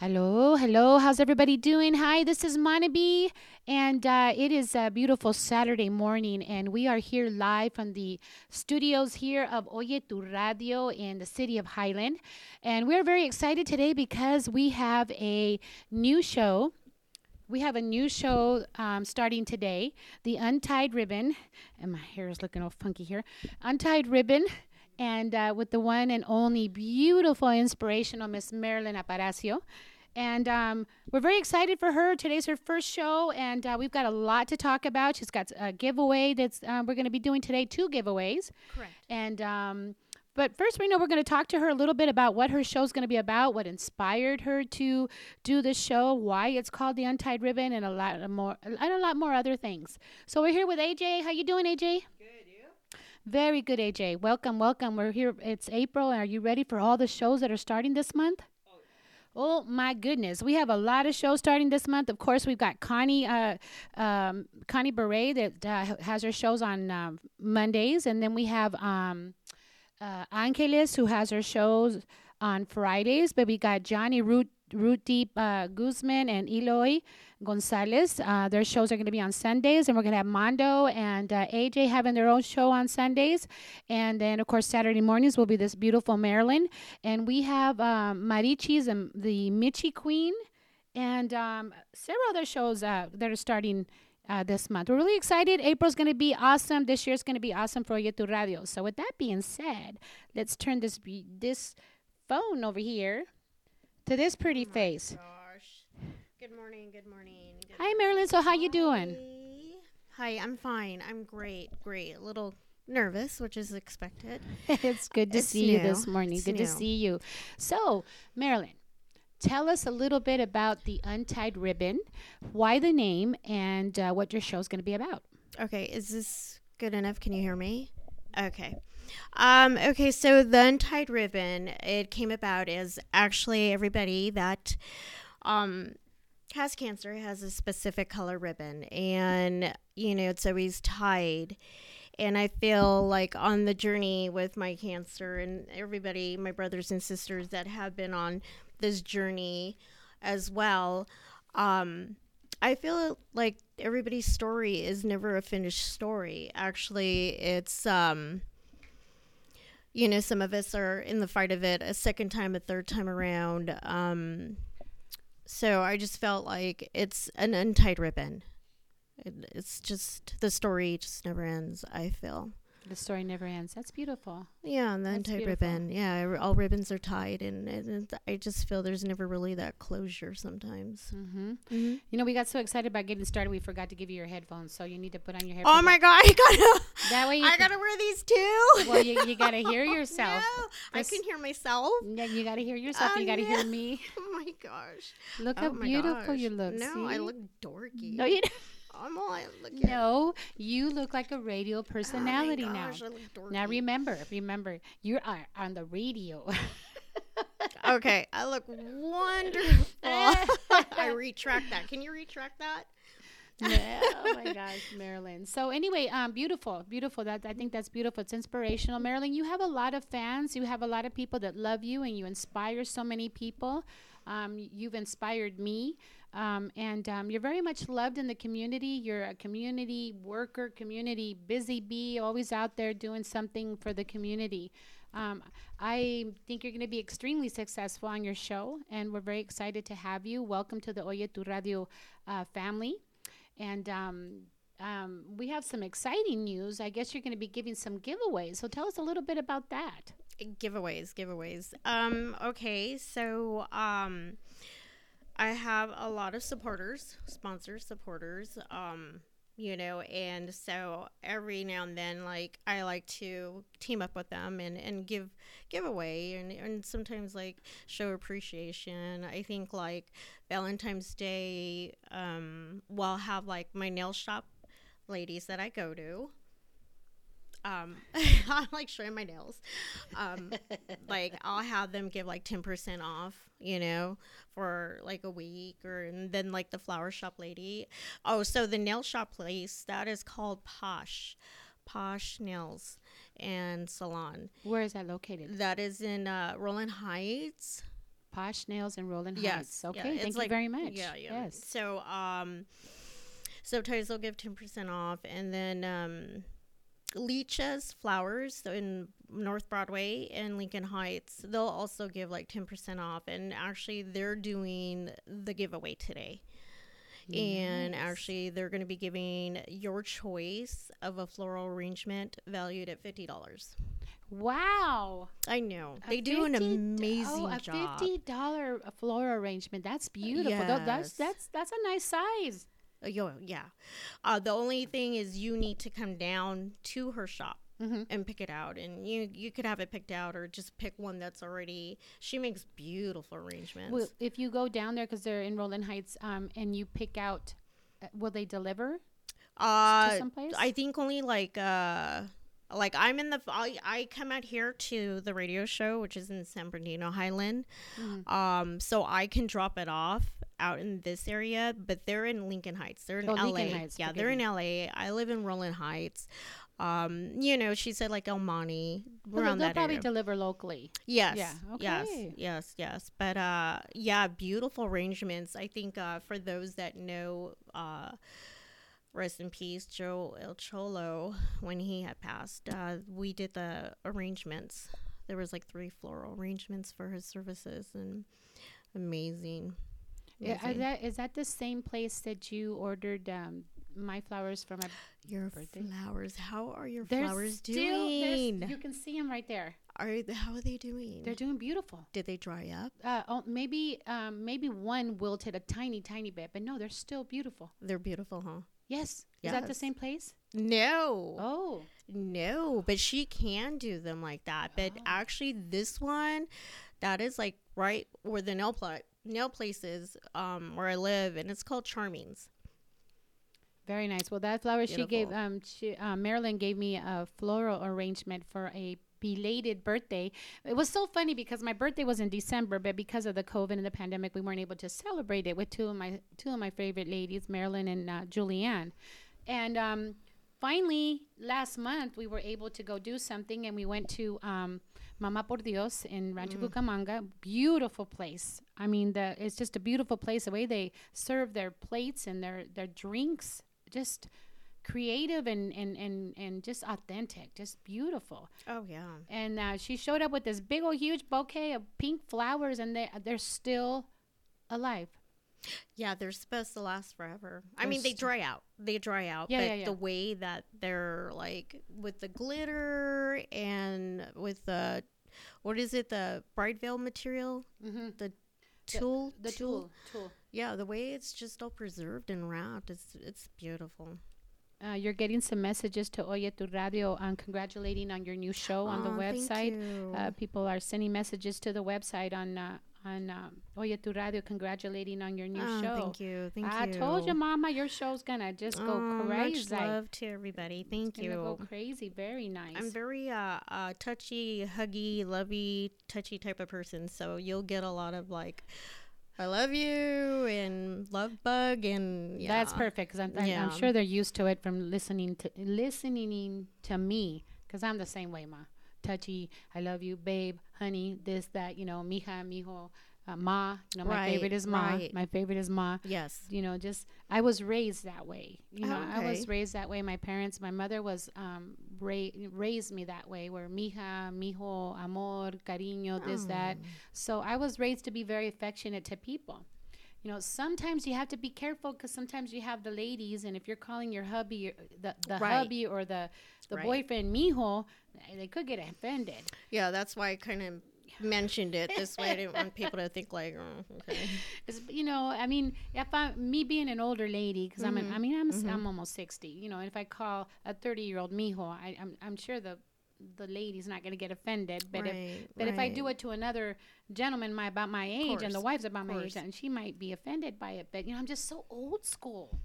Hello, hello. How's everybody doing? Hi, this is Manabi, and uh, it is a beautiful Saturday morning, and we are here live from the studios here of Oye Tu Radio in the city of Highland, and we're very excited today because we have a new show. We have a new show um, starting today, the Untied Ribbon, and my hair is looking all funky here. Untied Ribbon, and uh, with the one and only beautiful, inspirational Miss Marilyn Aparicio. And um, we're very excited for her. Today's her first show, and uh, we've got a lot to talk about. She's got a giveaway that's uh, we're going to be doing today, two giveaways. Correct. And um, but first, we know we're going to talk to her a little bit about what her show's going to be about, what inspired her to do this show, why it's called the Untied Ribbon, and a lot more, and a lot more other things. So we're here with AJ. How you doing, AJ? Good. You? Very good, AJ. Welcome, welcome. We're here. It's April. Are you ready for all the shows that are starting this month? Oh my goodness, we have a lot of shows starting this month. Of course, we've got Connie, uh, um, Connie Beret that uh, has her shows on um, Mondays, and then we have um, uh, Angeles who has her shows on Fridays. But we got Johnny Root Deep uh, Guzman and Eloy Gonzalez. Uh, their shows are going to be on Sundays, and we're going to have Mondo and uh, AJ having their own show on Sundays. And then, of course, Saturday mornings will be this beautiful Marilyn. And we have um, Marichis and the Michi Queen and um, several other shows uh, that are starting uh, this month. We're really excited. April's going to be awesome. This year's going to be awesome for Oye Tu Radio. So with that being said, let's turn this be- this phone over here to this pretty face. Gosh. Good morning. Good morning. Good Hi, Marilyn. So how you doing? Hi. I'm fine. I'm great. Great. A little nervous, which is expected. it's good to It's see you this morning. It's good to see you. So, Marilyn, tell us a little bit about the Untied Ribbon, why the name, and uh, what your show's going to be about. Okay, is this good enough? Can you hear me? Okay. Um, okay, so the untied ribbon, it came about as actually everybody that um has cancer has a specific color ribbon and you know it's always tied and i feel like on the journey with my cancer and everybody my brothers and sisters that have been on this journey as well um I feel like everybody's story is never a finished story. Actually, it's um you know, some of us are in the fight of it a second time, a third time around. Um so I just felt like it's an untied ribbon. It, it's just the story just never ends, I feel. The story never ends. That's beautiful. Yeah, and the That's untied beautiful. ribbon. Yeah, all ribbons are tied, and, and I just feel there's never really that closure sometimes. hmm Mm-hmm. You know, we got so excited about getting started, we forgot to give you your headphones. So you need to put on your headphones. Oh my god, I gotta, That way I gotta wear these too. Well, you, you got to hear yourself. No, I can hear myself. Yeah, you got to hear yourself. Oh, you got to no. hear me. Oh my gosh. Look oh how beautiful you look. No, I look dorky. No, you don't. I'm all I. No, you look like a radio personality oh my now. Now remember, remember, you are on the radio. okay, I look wonderful. I retract that. Can you retract that? Yeah, oh my gosh, Marilyn. So anyway, um, beautiful, beautiful. That I think that's beautiful. It's inspirational, Marilyn. You have a lot of fans. You have a lot of people that love you, and you inspire so many people. Um, you've inspired me, um, and um, you're very much loved in the community. You're a community worker, community busy bee, always out there doing something for the community. Um, I think you're going to be extremely successful on your show, and we're very excited to have you. Welcome to the Oye Tu Radio uh, family. And um, um, we have some exciting news. I guess you're going to be giving some giveaways. So tell us a little bit about that. giveaways giveaways um okay so i have a lot of supporters sponsors supporters um you know and so every now and then like i like to team up with them and and give giveaway and and sometimes like show appreciation. I think like valentine's day um we'll have like my nail shop ladies that i go to um i like showing my nails um like i'll have them give like 10% off you know for like a week or and then like the flower shop lady oh so the nail shop place that is called posh posh nails and salon Where is that located? that is in uh rowland heights Posh Nails and Rolling yes Heights. yeah, Okay, it's thank like- you very much. yeah yeah Yes. so um sometimes they'll give 10% off and then um Leeches Flowers in North Broadway and Lincoln Heights, they'll also give like 10% off. And actually, they're doing the giveaway today. And actually, they're going to be giving your choice of a floral arrangement valued at $50. Wow. I know. A They do an 50 amazing oh, a job. fifty dollar floral arrangement. That's beautiful. Tho- That's that's that's a nice size. Uh, yo, yeah. Uh, the only thing is you need to come down to her shop Mhm. and pick it out, and you you could have it picked out or just pick one that's already. She makes beautiful arrangements. Well, if you go down there because they're in Rolling Heights, um, and you pick out, uh, will they deliver uh, to someplace? I think only like uh. Like I'm in the, I, I come out here to the radio show, which is in San Bernardino Highland. Mhm. Um, so I can drop it off out in this area, but they're in Lincoln Heights. They're in Oh, LA. Heights, Yeah, they're in. LA. I live in Rowland Heights. Um, you know, she said like El Monte, Well, they'll that probably area. deliver locally. yes. Yeah, Yes. okay. Yes. Yes. But uh, yeah, beautiful arrangements. I think uh, for those that know, uh, rest in peace, Joe El Cholo, when he had passed, uh, we did the arrangements. There was like three floral arrangements for his services, and amazing. Yeah, that is that the same place that you ordered um, my flowers for my. Your Birthday? flowers. How are your They're flowers still- doing? You can see them right there. Are they, how are they doing? They're doing beautiful. Did they dry up? Uh, oh, maybe um, maybe one wilted a tiny tiny bit, but no, they're still beautiful. They're beautiful, huh? Yes. Is that the same place? No. Oh. No, but she can do them like that. But Oh. actually, this one, that is like right where the nail pla- nail places um, where I live, and it's called Charming's. Very nice. Well, that flower she gave, um, she, uh, Marilyn gave me a floral arrangement for a belated birthday. It was so funny because my birthday was in December, but because of the COVID and the pandemic, we weren't able to celebrate it with two of my two of my favorite ladies, Marilyn and uh, Julianne. And um, finally, last month, we were able to go do something, and we went to um, Mama por Dios in Rancho Cucamonga. Beautiful place. I mean, the it's just a beautiful place. The way they serve their plates and their their drinks, just creative and and and and just authentic, just beautiful. Oh yeah. And uh, she showed up with this big old huge bouquet of pink flowers, and they they're still alive. Yeah, they're supposed to last forever. I They're mean, they dry out. They dry out. Yeah, but yeah, yeah. the way that they're like with the glitter and with the what is it, the bright veil material, Mm-hmm. the tulle, The tulle, tulle. Yeah, the way it's just all preserved and wrapped, it's it's beautiful. Uh, you're getting some messages to Oye Tu Radio on congratulating on your new show on the Aw, thank website. Uh, people are sending messages to the website on uh, on um, Oye Tu Radio congratulating on your new Oh, show. Thank you. Thank I you. I told you, Mama, your show's gonna just go Oh, crazy. Much love to everybody. Thank It's gonna go crazy. Very nice. I'm very uh, uh touchy, huggy, lovey, touchy type of person. So you'll get a lot of like, I love you and love bug and yeah. That's perfect because I'm, I'm- I'm sure they're used to it from listening to listening to me because I'm the same way, ma. Touchy, I love you, babe, honey, this, that, you know, mija, mijo, uh, ma. You know, my Right, favorite is ma. right. My favorite is ma. Yes. You know, just I was raised that way. You know, Oh, I was raised that way. My parents, my mother was um ra- raised me that way, where mija, mijo, amor, cariño, this, that. Oh. So I was raised to be very affectionate to people. You know, sometimes you have to be careful because sometimes you have the ladies, and if you're calling your hubby, or the, the Right. hubby or the the Right. boyfriend mijo, they could get offended. Yeah, that's why I kind of mentioned it this way. I didn't want people to think like, oh, okay. It's, you know, I mean, if I me being an older lady, because I'm, Mm-hmm. an, I mean, I'm s am almost sixty. You know, and if I call a thirty year old mijo, I, I'm I'm sure the the lady's not going to get offended. But if Right, but if I do it to another gentleman my about my age and the wife's about my age, and she might be offended by it. But you know, I'm just so old school.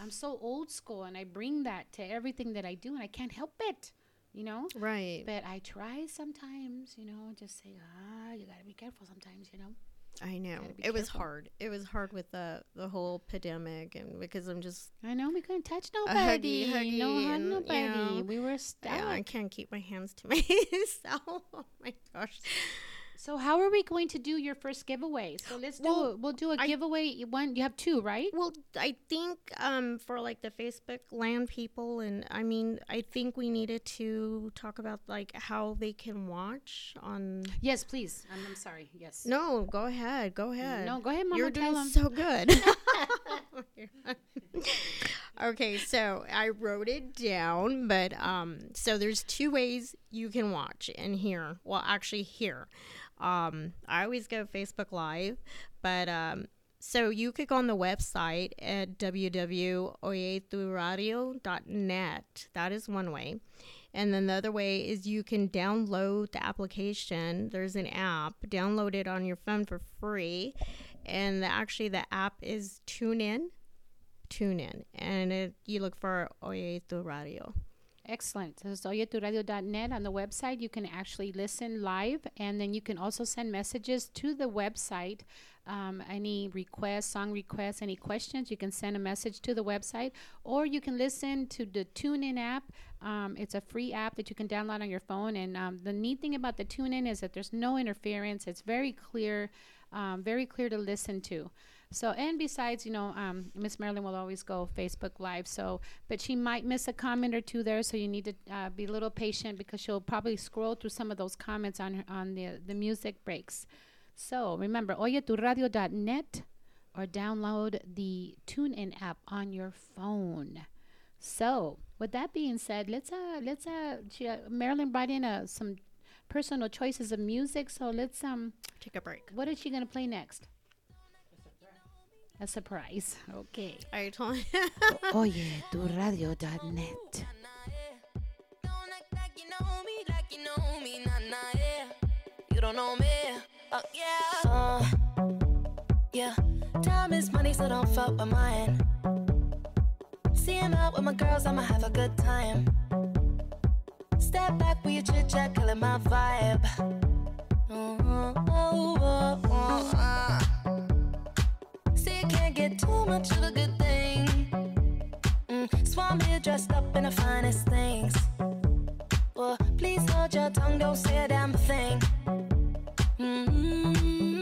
I'm so old school, and I bring that to everything that I do, and I can't help it. You know. Right. But I try sometimes, you know, just say, ah, you gotta be careful sometimes, you know. I know. It was hard. It was hard with the the whole pandemic and because I'm just I know we couldn't touch nobody. huggy, no hug and, you nobody. know, we were stuck. yeah, I can't keep my hands to myself. Oh my gosh. So how are we going to do your first giveaway? So let's do Well, do a I- giveaway. You One, you have two, right? Well, I think um, for like the Facebook land people, and I mean, I think we needed to talk about like how they can watch on. Yes, please. I'm, I'm sorry. Yes. No, go ahead, go ahead. No, go ahead, Mama. You're doing so good. okay, so I wrote it down, but um, so there's two ways you can watch and hear. Well, actually, hear. Um, I always go Facebook Live, but um, so you could go on the website at www.oyeturadio.net. That is one way. And then the other way is you can download the application. There's an app. Download it on your phone for free. And the, actually, the app is TuneIn. TuneIn. And it, you look for Oye Tu Radio. Excellent. So it's oyeturadio.net on the website. You can actually listen live, and then you can also send messages to the website. Um, any requests, song requests, any questions, you can send a message to the website, or you can listen to the TuneIn app. Um, it's a free app that you can download on your phone. And um, the neat thing about the TuneIn is that there's no interference. It's very clear, um, very clear to listen to. So, and besides, you know, um, Miss Marilyn will always go Facebook Live. So, but she might miss a comment or two there. So you need to uh, be a little patient because she'll probably scroll through some of those comments on her, on the the music breaks. So remember, oyeturadio.net or download the TuneIn app on your phone. So, with that being said, let's uh let's uh, she, uh Marilyn brought in uh, some personal choices of music. So let's um Take a break. what is she gonna play next? A surprise. Okay. I told Oye, tu radio.net. Don't act like you know me, like you know me, nah, nah, yeah. You don't know me, uh, yeah. Uh, yeah, time is money, so don't fuck with mine. See him out with my girls, I'ma have a good time. Step back with your chit chat, killing my vibe. Oh, oh, oh, can't get too much of a good thing. Mm, so I'm here dressed up in the finest things. Well, please hold your tongue, don't say a damn thing. Mm-hmm.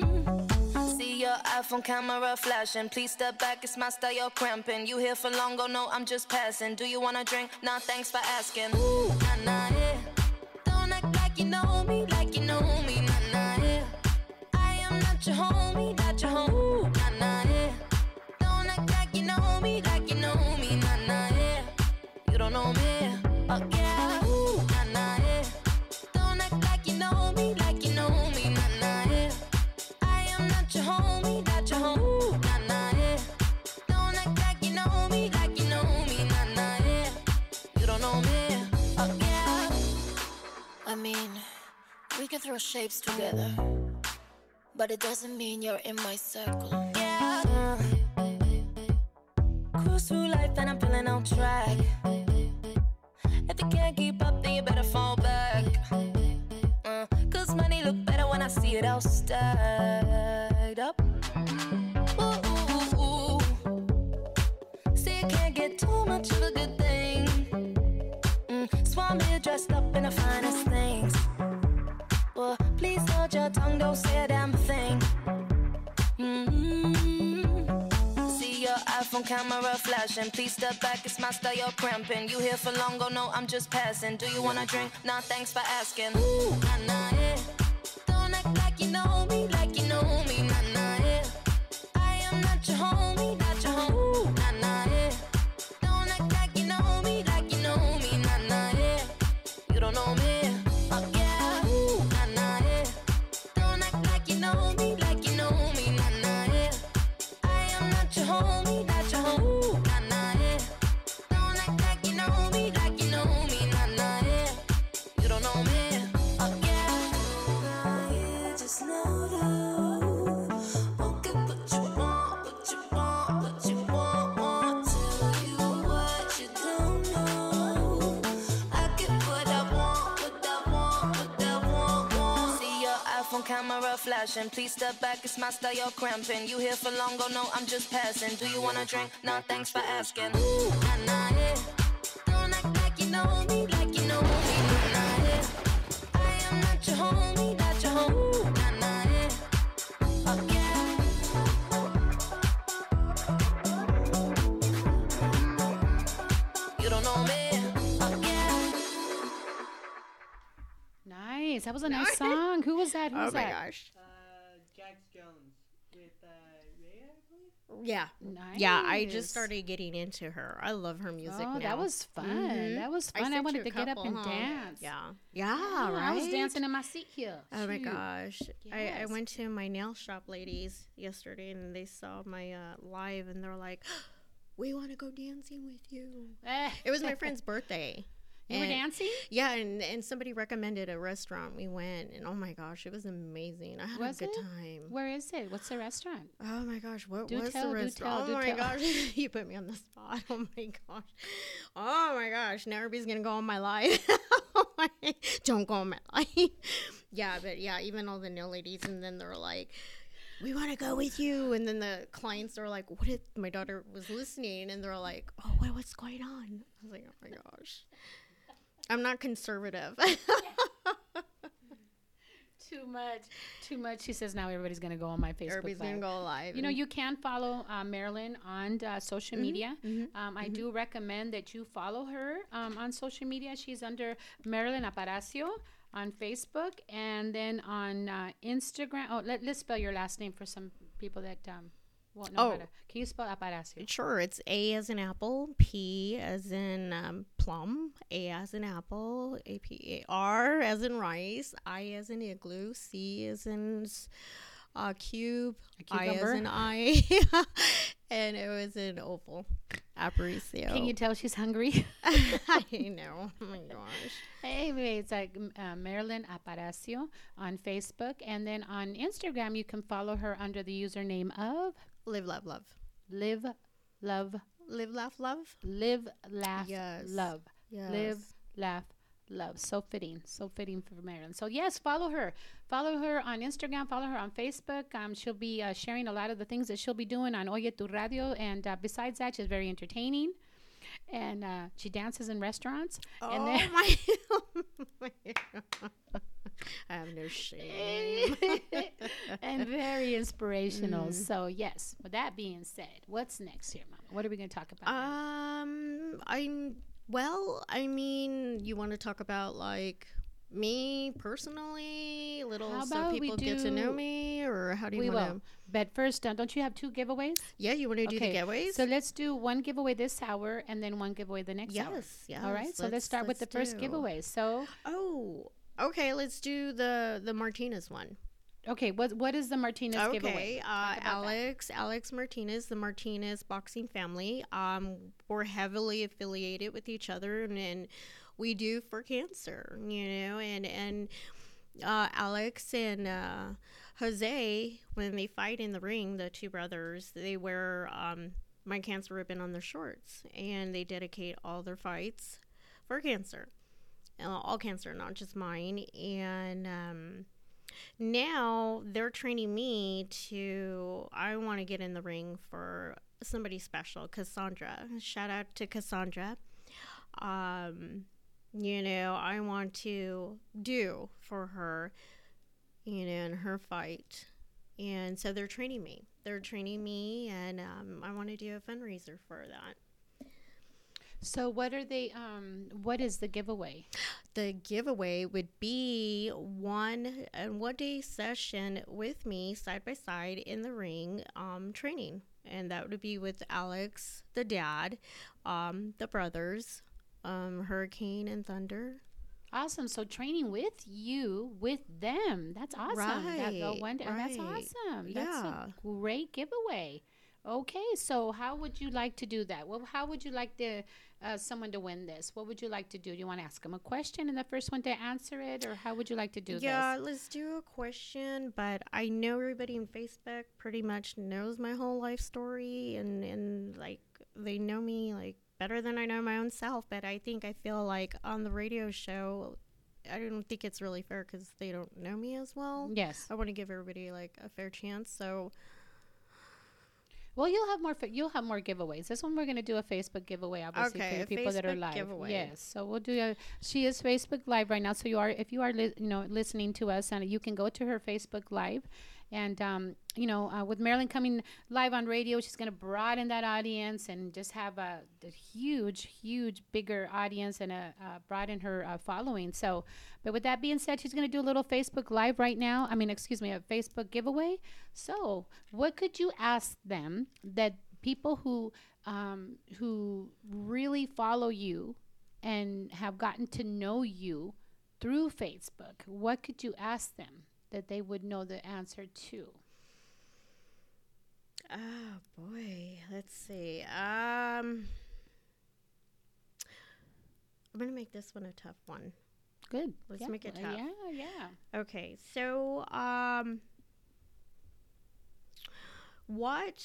See your iPhone camera flashing. Please step back, it's my style, you're cramping. You here for long, oh no, I'm just passing. Do you wanna drink? Nah, thanks for asking. Ooh, nah, nah, yeah. Don't act like you know me, can throw shapes together, but it doesn't mean you're in my circle. Yeah. Cruise through life and I'm feeling on track. If you can't keep up, then you better fall back. Uh, Cause money look better when I see it all stacked up. Ooh, ooh, ooh. See, you can't get too much of a good thing. Mm, so I'm here dressed up in the finest things. Tongue, don't say a damn thing. Mm-hmm. See your iPhone camera flashing. Please step back, it's my style, you're cramping. You here for long, oh no, I'm just passing. Do you wanna drink? Nah, thanks for asking. Ooh, nah, nah, yeah. Don't act like you know me, like you know me, nah, nah, yeah. I am not your homie, not your homie, nah, nah, yeah. Flashing. Please step back, it's my style, you're cramping. You here for long, oh no, I'm just passing. Do you wanna drink? Nah, thanks for asking. Nah, nah, yeah. Don't act like you know me, like you know me, nah, nah, yeah. I am not your homie, not your home. Nice. That was a nice song. Who was that? Who Oh was my that? gosh. Uh, Jax Jones with uh, Raye, I believe. Yeah. Nice. Yeah, I just started getting into her. I love her music Oh, now. that was fun. Mhm. That was fun. I, sent wanted you to a get up couple, and huh? dance. Yeah. Yeah, Oh, right. I was dancing in my seat here. Oh my Shoot. gosh. I, I Yes. went to my nail shop ladies yesterday and they saw my uh, live and they're like, we want to go dancing with you. Eh. It was my friend's birthday. You were And- dancing? Yeah, and, and somebody recommended a restaurant. We went, and oh my gosh, it was amazing. I had Was a good it? time. Where is it? What's the restaurant? Oh my gosh, what Do was tell, the restaurant? tell, oh my tell. gosh, you put me on the spot. Oh my gosh. Oh my gosh, now everybody's gonna go on my live. Oh don't go on my live. yeah, but yeah, even all the nail ladies, and then they're like, "We want to go with you," and then the clients are like, "What?" If my daughter was listening, and they're like, "Oh, what, what's going on?" I was like, "Oh my gosh." I'm not conservative. Too much. Too much. She says now everybody's going to go on my Facebook Everybody's gonna Live. go live. You know, you can follow uh, Marilyn on uh, social media. Um, I do recommend that you follow her um, on social media. She's under Marilyn Aparicio on Facebook and then on uh, Instagram. Oh, let, let's spell your last name for some people that um, know how Oh. Can you spell Aparicio? Sure, it's A as in apple, P as in um, plum, A as in apple, A P A R as in rice, I as in igloo, C as in uh, cube, I as in I, and it was an oval. Aparicio. Can you tell she's hungry? I know. Oh my gosh. anyway, it's like uh, Marilyn Aparicio on Facebook, and then on Instagram you can follow her under the username of Live, love, love. Live, Love, Live, laugh, love. Live, Laugh, Yes. Love. Yes. Live, laugh, love. So fitting, so fitting for Marilyn. So yes, follow her. Follow her on Instagram. Follow her on Facebook. Um, she'll be uh, sharing a lot of the things that she'll be doing on Oye Tu Radio. And uh, besides that, she's very entertaining, and uh, she dances in restaurants. And oh then my. I have no shame. and very inspirational. Mm. So yes. With that being said, what's next here, Mama? What are we going to talk about? Um, I'm well. I mean, you want to talk about like me personally, little How so people get to know me, or how do you we want will. to? But first, uh, don't you have two giveaways? Yeah, you want to do the giveaways? So let's do one giveaway this hour and then one giveaway the next hour. yes, yes. All right. So let's, start with the first do. giveaway. So, Oh, okay. Let's do the the Martinez one. okay, what what is the Martinez okay, giveaway? uh, about that. Alex, Alex Martinez, the Martinez boxing family. Um, we're heavily affiliated with each other, and, and we do for cancer, you know, and and uh, Alex and uh, Jose, when they fight in the ring, the two brothers, they wear um, my cancer ribbon on their shorts, and they dedicate all their fights for cancer, uh, all cancer, not just mine, and. Um, now they're training me to i want to get in the ring for somebody special cassandra. Shout out to cassandra. Um you know i want to do for her you know in her fight and so they're training me they're training me and um, i want to do a fundraiser for that So what are they? Um, what is the giveaway? the giveaway would be one and one day session with me side by side in the ring um, training and that would be with alex the dad um, the brothers um, hurricane and thunder Awesome. So training with you, with them. That's awesome. That, the Right, one, and that's right. awesome. That's Yeah. a great giveaway. Okay, so how would you like to do that? Well, how would you like to uh, someone to win this? What would you like to do? Do you want to ask them a question and the first one to answer it, or how would you like to do yeah this? Yeah, let's do a question but i know everybody in facebook pretty much knows my whole life story and and like they know me like better than i know my own self but i think i feel like on the radio show i don't think it's really fair because they don't know me as well Yes. i want to give everybody like a fair chance so Well, you'll have more. Fa- you'll have more giveaways. This one we're going to do a Facebook giveaway, obviously, Okay, for the people that are live. giveaway. Yes. So we'll do a. She is Facebook Live right now. So you are, if you are, li- you know, listening to us, and you can go to her Facebook Live, and um, you know, uh, with Marilyn coming live on radio, she's going to broaden that audience and just have a, a huge, huge, bigger audience and a uh, broaden her uh, following. So, but with that being said, she's going to do a little Facebook Live right now. I mean, excuse me, a Facebook giveaway. So, what could you ask them that people who um, who really follow you and have gotten to know you through Facebook, what could you ask them that they would know the answer to? oh boy let's see um i'm gonna make this one a tough one Good. Let's Yeah, make it tough. Yeah, yeah. Okay, so um what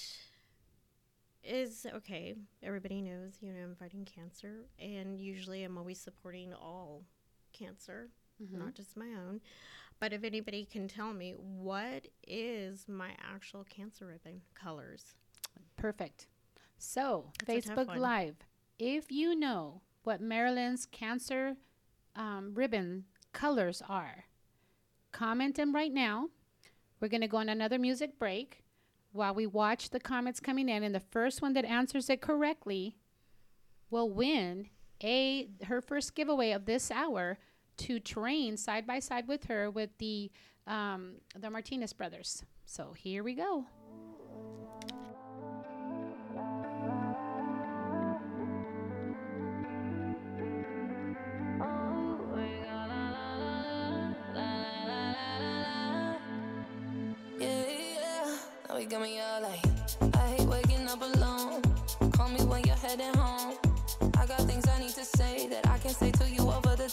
is okay, everybody knows, you know, I'm fighting cancer and usually I'm always supporting all cancer, Mhm. not just my own. But if anybody can tell me what is my actual cancer ribbon colors? Perfect. So, That's Facebook. Live. If you know what Marilyn's cancer um, ribbon colors are, comment them right now. We're going to go on another music break while we watch the comments coming in. And the first one that answers it correctly will win a her first giveaway of this hour to train side by side with her with the um, the Martinez brothers. So here we go. Me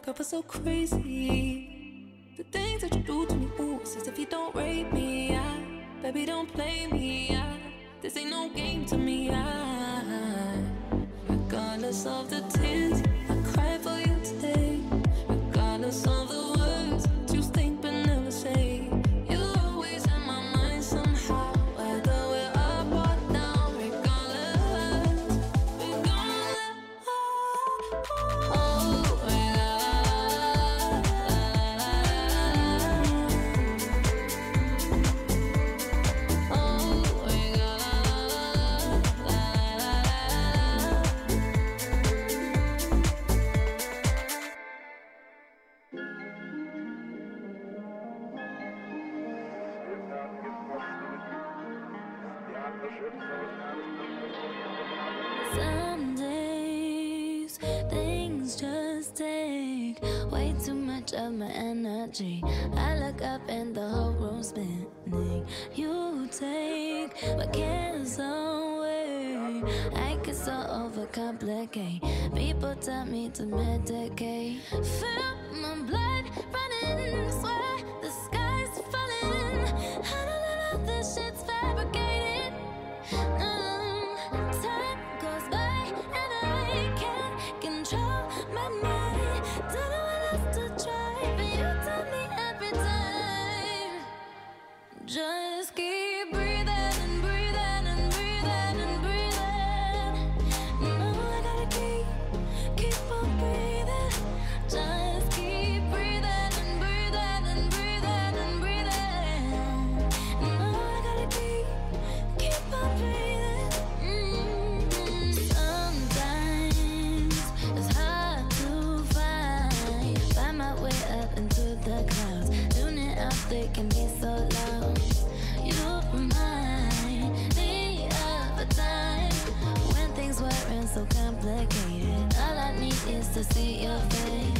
girl feel so crazy? The things that you do to me, ooh, it's as if you don't rape me. I, baby, don't play me. I, this ain't no game to me. I, regardless of the tears I look up and the whole room's spinning. You take my cares away. I get so overcomplicate. People tell me to medicate. Feel my blood running, swear to see your face.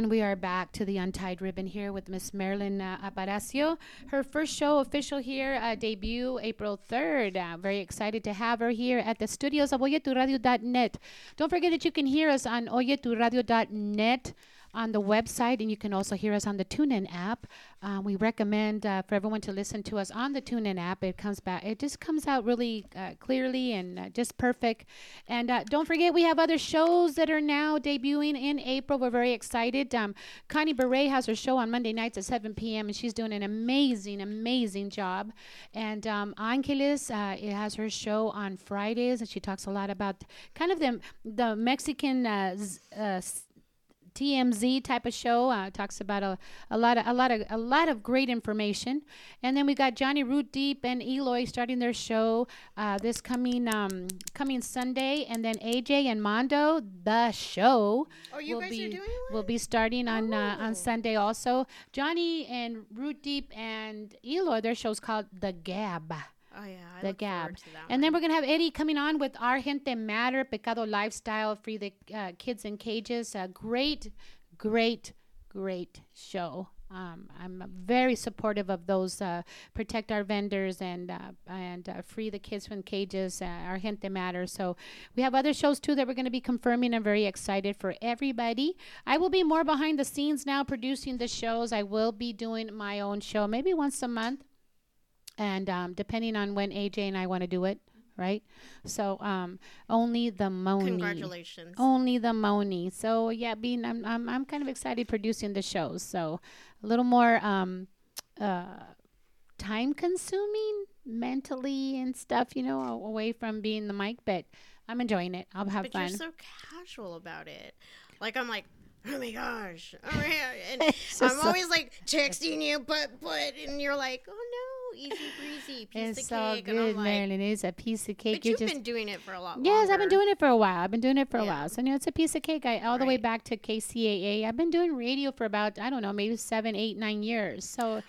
And we are back to the Untied Ribbon here with Miss Marilyn uh, Aparicio. Her first show official here, uh, debut April 3rd. Uh, very excited to have her here at the studios of oyeturadio.net. Don't forget that you can hear us on oyeturadio.net on the website, and you can also hear us on the TuneIn app. Um, we recommend uh, for everyone to listen to us on the TuneIn app. It comes back, it just comes out really uh, clearly and uh, just perfect. And uh, don't forget, we have other shows that are now debuting in April. We're very excited. Um, Connie Beret has her show on Monday nights at 7 p.m., and she's doing an amazing, amazing job. And um, Angeles uh, it has her show on Fridays, and she talks a lot about kind of the, the Mexican. Z- TMZ type of show. Uh, talks about a, a lot of a lot of a lot of great information. And then we got Johnny Root Deep and Eloy starting their show uh, this coming um, coming Sunday, and then AJ and Mondo the show. Oh, you will guys are be, doing Will be starting on uh, Oh. on Sunday also. Johnny and Root Deep and Eloy, their show's called The Gab Oh yeah, I the look gab. forward to that And then we're gonna have Eddie coming on with Our Gente Matter, Pecado Lifestyle, Free the uh, Kids in Cages. A great, great, great show. Um, I'm very supportive of those. Uh, protect our vendors and uh, and uh, free the kids from cages. Uh, our Gente Matter. So we have other shows too that we're going to be confirming. I'm very excited for everybody. I will be more behind the scenes now, producing the shows. I will be doing my own show, maybe once a month and um, depending on when AJ and I want to do it, right? So um, only the Moni. Congratulations. Only the Moni. So yeah, being I'm, I'm I'm kind of excited producing the shows. So a little more um, uh, time consuming mentally and stuff, you know, away from being the mic. But I'm enjoying it. I'll have but fun. you're so casual about it. Like I'm like, oh my gosh, oh my and I'm always like texting you, but but, and you're like, oh no, easy breezy, piece it's of so cake, good, like, Marilyn. It's a piece of cake. but You you've just been doing it for a lot. Yes, I've been doing it for a while. I've been doing it for a while. So, you know, it's a piece of cake. I, all the way back to KCAA. I've been doing radio for about, I don't know, maybe seven, eight, nine years. So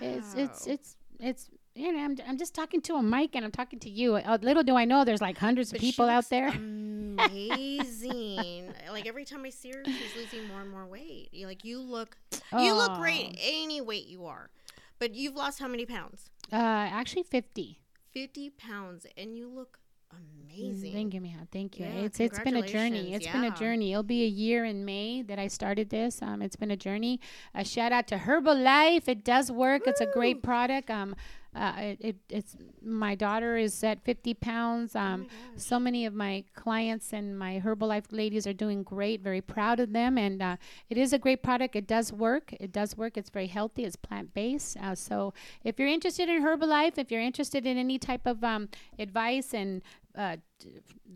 it's, it's, it's, it's, you know, I'm, I'm just talking to a mic and I'm talking to you. Uh, little do I know there's like hundreds But of people out there. Amazing. like every time I see her, she's losing more and more weight. You like you look, you look great any weight you are, but you've lost how many pounds? Uh, actually 50. Fifty pounds, and you look amazing. Thank you, Mia. Thank you. Yeah, it's it's been a journey. It's been a journey. It'll be a year in May that I started this. Um, it's been a journey. A shout out to Herbalife. It does work. It's a great product. Um, uh, it, it it's my daughter is at 50 pounds. Oh Um, so many of my clients and my Herbalife ladies are doing great. Very proud of them, and uh, it is a great product. It does work. It does work. It's very healthy. It's plant based. Uh, so if you're interested in Herbalife, if you're interested in any type of um, advice and uh,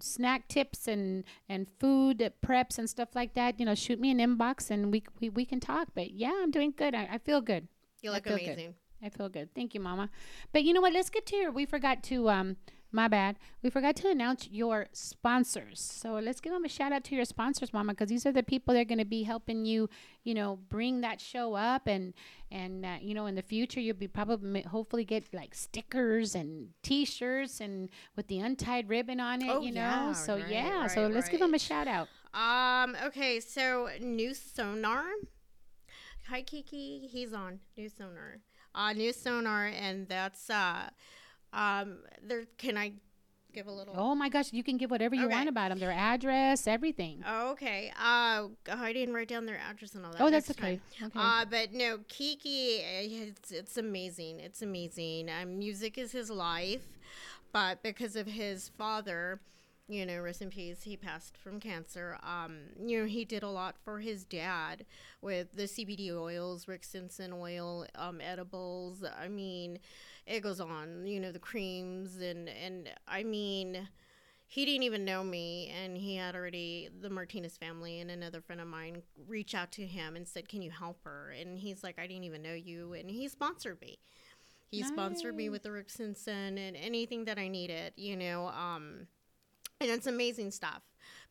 snack tips and and food preps and stuff like that, you know, shoot me an inbox and we we, we can talk. But yeah, I'm doing good. I, I feel good. You look feel good. I feel good. Thank you, Mama. But you know what? Let's get to your. We forgot to. Um, my bad. We forgot to announce your sponsors. So let's give them a shout out to your sponsors, Mama, because these are the people that are going to be helping you. You know, bring that show up, and and uh, you know, in the future, you'll be probably hopefully get like stickers and T-shirts and with the untied ribbon on it. Oh, you know. yeah, so right, yeah. so let's give them a shout out. Um. Okay. So new sonar. Hi Kiki. He's on new sonar. Uh, new sonar, and that's uh, um. There. Can I give a little? Oh my gosh, you can give whatever you Okay. want about them, their address, everything. Oh, okay. Uh, I didn't write down their address and all that. Oh, that's okay. time. Okay. Uh, but no, Kiki, it's, it's amazing. It's amazing. Um, music is his life, but because of his father, you know, rest in peace, he passed from cancer. Um, you know, he did a lot for his dad with the CBD oils, Rick Simpson oil, um, edibles. I mean, it goes on. You know, the creams and and I mean he didn't even know me and he had already the martinez family and another friend of mine reach out to him and said can you help her and he's like i didn't even know you and he sponsored me he sponsored me with the rick simpson and anything that i needed you know um and it's amazing stuff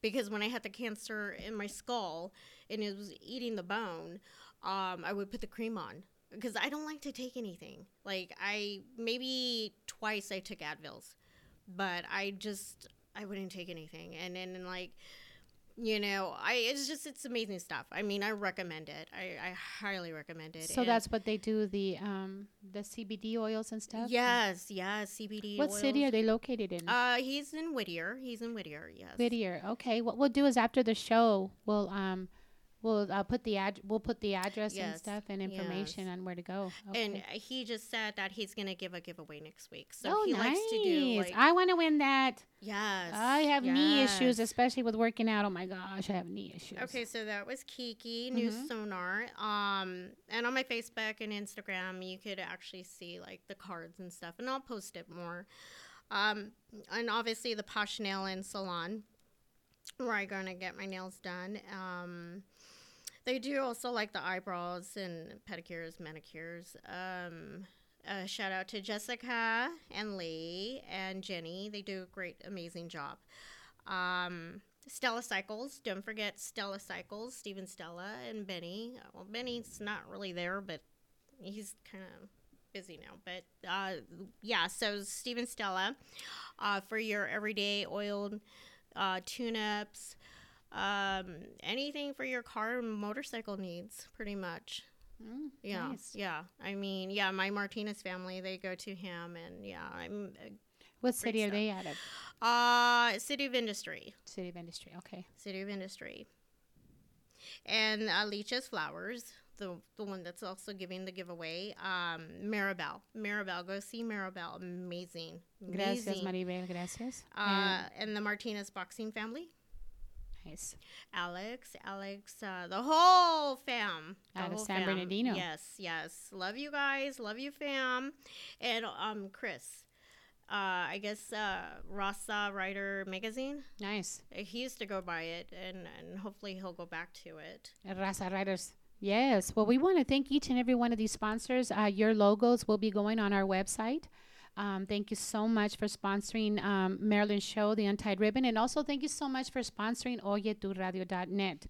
because when i had the cancer in my skull and it was eating the bone um, i would put the cream on because i don't like to take anything like i maybe twice i took advils but I just I wouldn't take anything. And then like you know, I it's just it's amazing stuff. I mean, I recommend it. I, I highly recommend it. So And- that's what they do the um the CBD oils and stuff. yes, yes, CBD. What city are they located in? Uh, he's in Whittier. He's in Whittier. Yes. Whittier. Okay. What we'll do is after the show, we'll um we'll uh, put the ad we'll put the address and stuff and information yes. on where to go. And he just said that he's gonna give a giveaway next week. So oh, he nice. likes to do like I want to win that. yes. I have knee issues, especially with working out. Oh my gosh, I have knee issues. Okay, so that was Kiki, new Mm-hmm. sonar. Um, and on my Facebook and Instagram, you could actually see like the cards and stuff, and I'll post it more. Um, and obviously the Posh Nail and Salon, where I'm gonna get my nails done. Um, they do also like the eyebrows and pedicures, manicures. Um, uh, shout out to Jessica and Lee and Jenny. They do a great, amazing job. Um, Stella Cycles. Don't forget Stella Cycles, Steven Stella and Benny. Well, Benny's not really there, but he's kind of busy now. But uh, yeah, so Steven Stella uh, for your everyday oiled uh, tune-ups, um, anything for your car and motorcycle needs, pretty much. Mm, Yeah, nice. yeah. I mean, yeah, my Martinez family, they go to him, and yeah, I'm What city are they out of? uh City of Industry. City of Industry. Okay. City of Industry. And Alicia's Flowers, the the one that's also giving the giveaway. Um, Maribel, Maribel, go see Maribel. Amazing, Gracias. Maribel. Gracias. Uh, and the Martinez boxing family. Nice. Alex, Alex, uh, the whole fam. The Out of San fam. Bernardino. Yes, yes. Love you guys. Love you, fam. And um, Chris. Uh, I guess uh, Raza Rider Magazine. Nice. Uh, He used to go by it, and, and hopefully he'll go back to it. Raza Riders. Yes. Well, we want to thank each and every one of these sponsors. Uh, your logos will be going on our website. Um, thank you so much for sponsoring um, Marilyn Show, The Untied Ribbon. And also, thank you so much for sponsoring OyeTuRadio.net.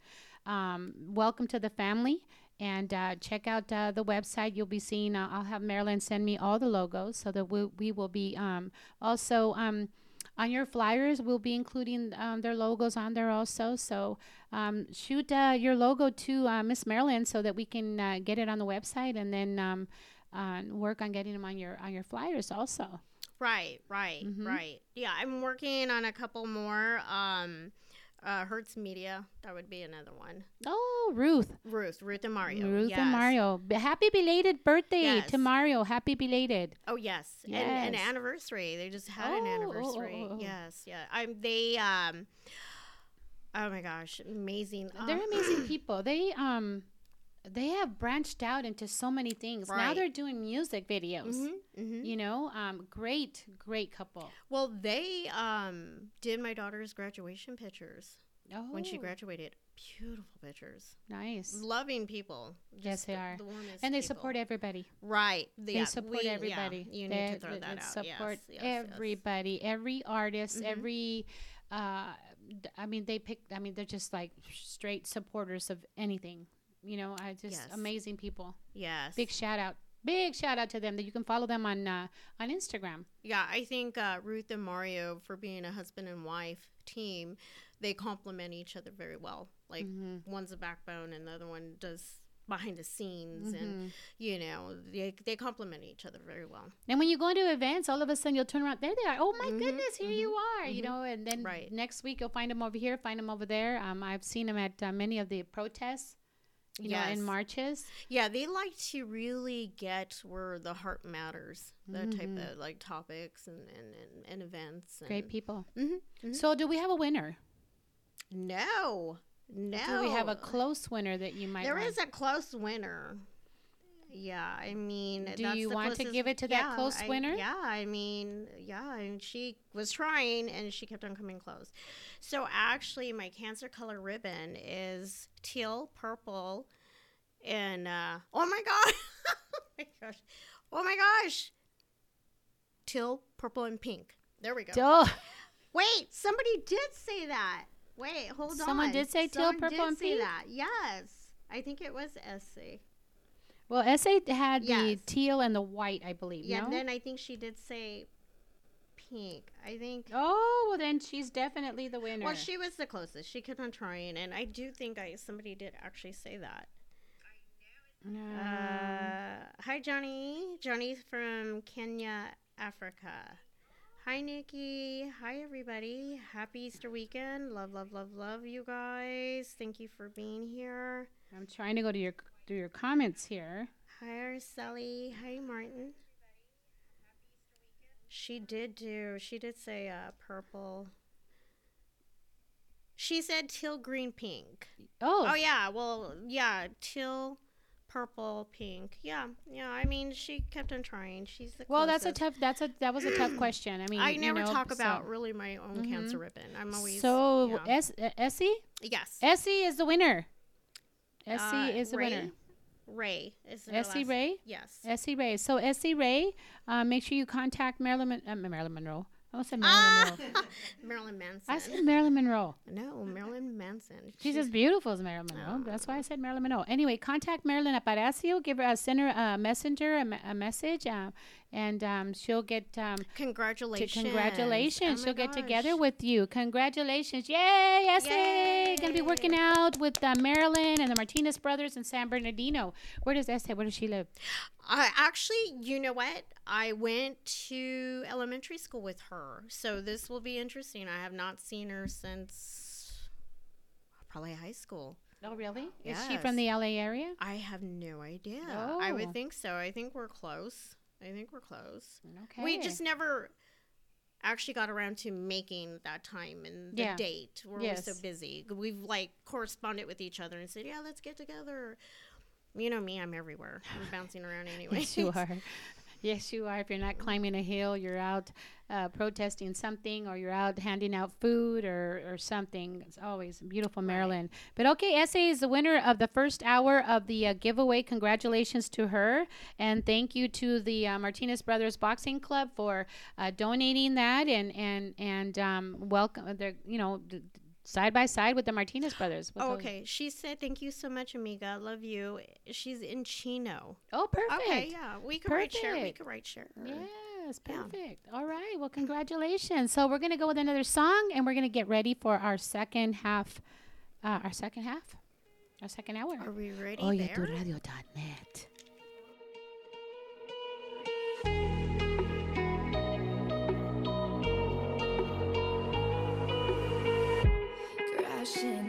Um, welcome to the family. And uh, check out uh, the website. You'll be seeing, uh, I'll have Marilyn send me all the logos so that we, we will be um, also. Um, on your flyers, we'll be including um, their logos on there also. So um, shoot uh, your logo to uh, Miss Marilyn so that we can uh, get it on the website and then um, uh, work on getting them on your on your flyers also. Right, right, Mhm. right. Yeah, I'm working on a couple more. Um, uh, Hertz Media, that would be another one. Oh, Ruth, Ruth, Ruth and Mario. Ruth yes. and Mario, happy belated birthday Yes. to Mario. Happy belated. Oh yes, and an Yes. anniversary. They just had an Oh, oh, oh, anniversary. oh, oh. Yes, yeah. I'm they um. Oh my gosh, amazing! They're Um, amazing people. They um they have branched out into so many things. Now they're doing music videos. mhm, mhm. You know, um, great, great couple. Well, they um did my daughter's graduation pictures Oh, when she graduated. beautiful pictures. Nice. Loving people. Yes, they the- are. the And they people. support everybody. Right. They yeah, support we- yeah, everybody. you they, need to throw they- that they out. support yes, yes, yes. everybody, every artist, Mhm. every. Uh, I mean, they pick. I mean, they're just like straight supporters of anything. You know, I just Yes. amazing people. Yes. Big shout out. Big shout out to them that you can follow them on uh, on Instagram. Yeah, I think uh, Ruth and Mario, for being a husband and wife team, they complement each other very well. Like Mhm. one's a backbone and the other one does behind the scenes, Mhm. and you know they they complement each other very well. And when you go into events, all of a sudden you'll turn around. There they are. Oh my Mhm, goodness, here you are. You mhm. know, and then Right. next week you'll find them over here, find them over there. Um, I've seen them at uh, many of the protests. You know, in marches. Yeah, they like to really get where the heart matters. the type Mhm. of like topics and and, and, and events. And, Great people. Mhm, mhm. So, do we have a winner? No, no. Do we have a close winner that you might? There want? is a close winner. Yeah, I mean, Do you want to give it to that yeah, close I- winner? Yeah, I mean, yeah, and she was trying, and she kept on coming close. So actually, my cancer color ribbon is teal, purple, and uh, oh my god, oh my gosh, oh my gosh, teal, purple, and pink. There we go. Duh. Wait, somebody did say that. Wait, hold on. Someone did say teal, Someone purple, did and say pink? that. Yes, I think it was Essie. Well, Essie had the teal and the white, I believe. Yeah, no? and then I think she did say pink. I think. oh, well, then she's definitely the winner. Well, she was the closest. She kept on trying, and I do think I somebody did actually say that. Uh, hi, Johnny. Johnny's from Kenya, Africa. Hi, Nikki. Hi, everybody. Happy Easter weekend. Love, love, love, love you guys. Thank you for being here. I'm trying to go to your to your comments here. Hi, Araceli. Hi, Martin. She did do, she did say uh, purple. She said teal, green, pink. Oh, Oh, yeah. Well, yeah. Teal, purple, pink. Yeah. Yeah. I mean, she kept on trying. She's the well, that's a closest. tough. That's a that was a tough question. I mean, I you never know, talk so- about really my own Mhm. cancer ribbon. I'm always. So, yeah. S- uh, Essie, yes. Essie is the winner. Essie Uh, is the Ray? winner. Ray. Is Essie Ray. Yes. Essie Ray. So Essie Ray, uh, make sure you contact Marilyn Mon- uh, Marilyn Monroe. I almost said Marilyn Ah! Monroe. Marilyn Manson. I said Marilyn Monroe. no, Marilyn Manson. She's as beautiful as Marilyn Monroe. That's why I said Marilyn Monroe. Anyway, contact Marilyn Aparicio. Give her a send her a messenger, a, a message, uh, and um, she'll get um, Congratulations. congratulations. Oh she'll get together with you. Congratulations! Yay, Essie! Gonna be working out with uh, Marilyn and the Martinez brothers in San Bernardino. Where does Essie? Where does she live? I actually, you know what? I went to elementary school with her, so this will be interesting. I have not seen her since probably high school. Oh, really? Is she from the LA area? I have no idea. I Oh. would think so. I think we're close. I think we're close. Okay. We just never actually got around to making that time and the Yeah. date. We're always so busy. We've like corresponded with each other and said, "Yeah, let's get together." You know me, I'm everywhere. I'm bouncing around anyway. Yes, you are. Yes, you are. If you're not climbing a hill, you're out uh, protesting something, or you're out handing out food or, or something. It's always beautiful, Marilyn. But okay, Essie is the winner of the first hour of the uh, giveaway. Congratulations to her, and thank you to the uh, Martinez Brothers Boxing Club for uh, donating that and and and um, welcome. You know. D- Side by side with the Martinez brothers. Oh, okay. She said, "Thank you so much, amiga. Love you." She's in Chino. Oh, perfect. Okay, yeah. We could write share. We Perfect. could write share. Yes, Yeah. perfect. All right. Well, congratulations. So we're gonna go with another song, and we're gonna get ready for our second half. Uh, our second half. Our second hour. Are we ready Oh, there? Radio.net. crashing, hit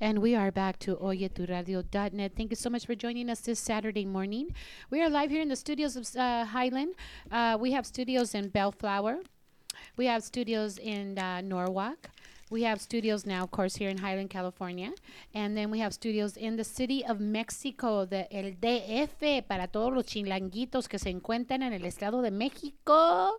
And we are back to oyeturadio.net. Thank you so much for joining us this Saturday morning. We are live here in the studios of uh, Highland. Uh, we have studios in Bellflower. We have studios in uh, Norwalk. We have studios now, of course, here in Highland, California. And then we have studios in the city of Mexico, the el DF, para todos los chilanguitos que se encuentran en el estado de México.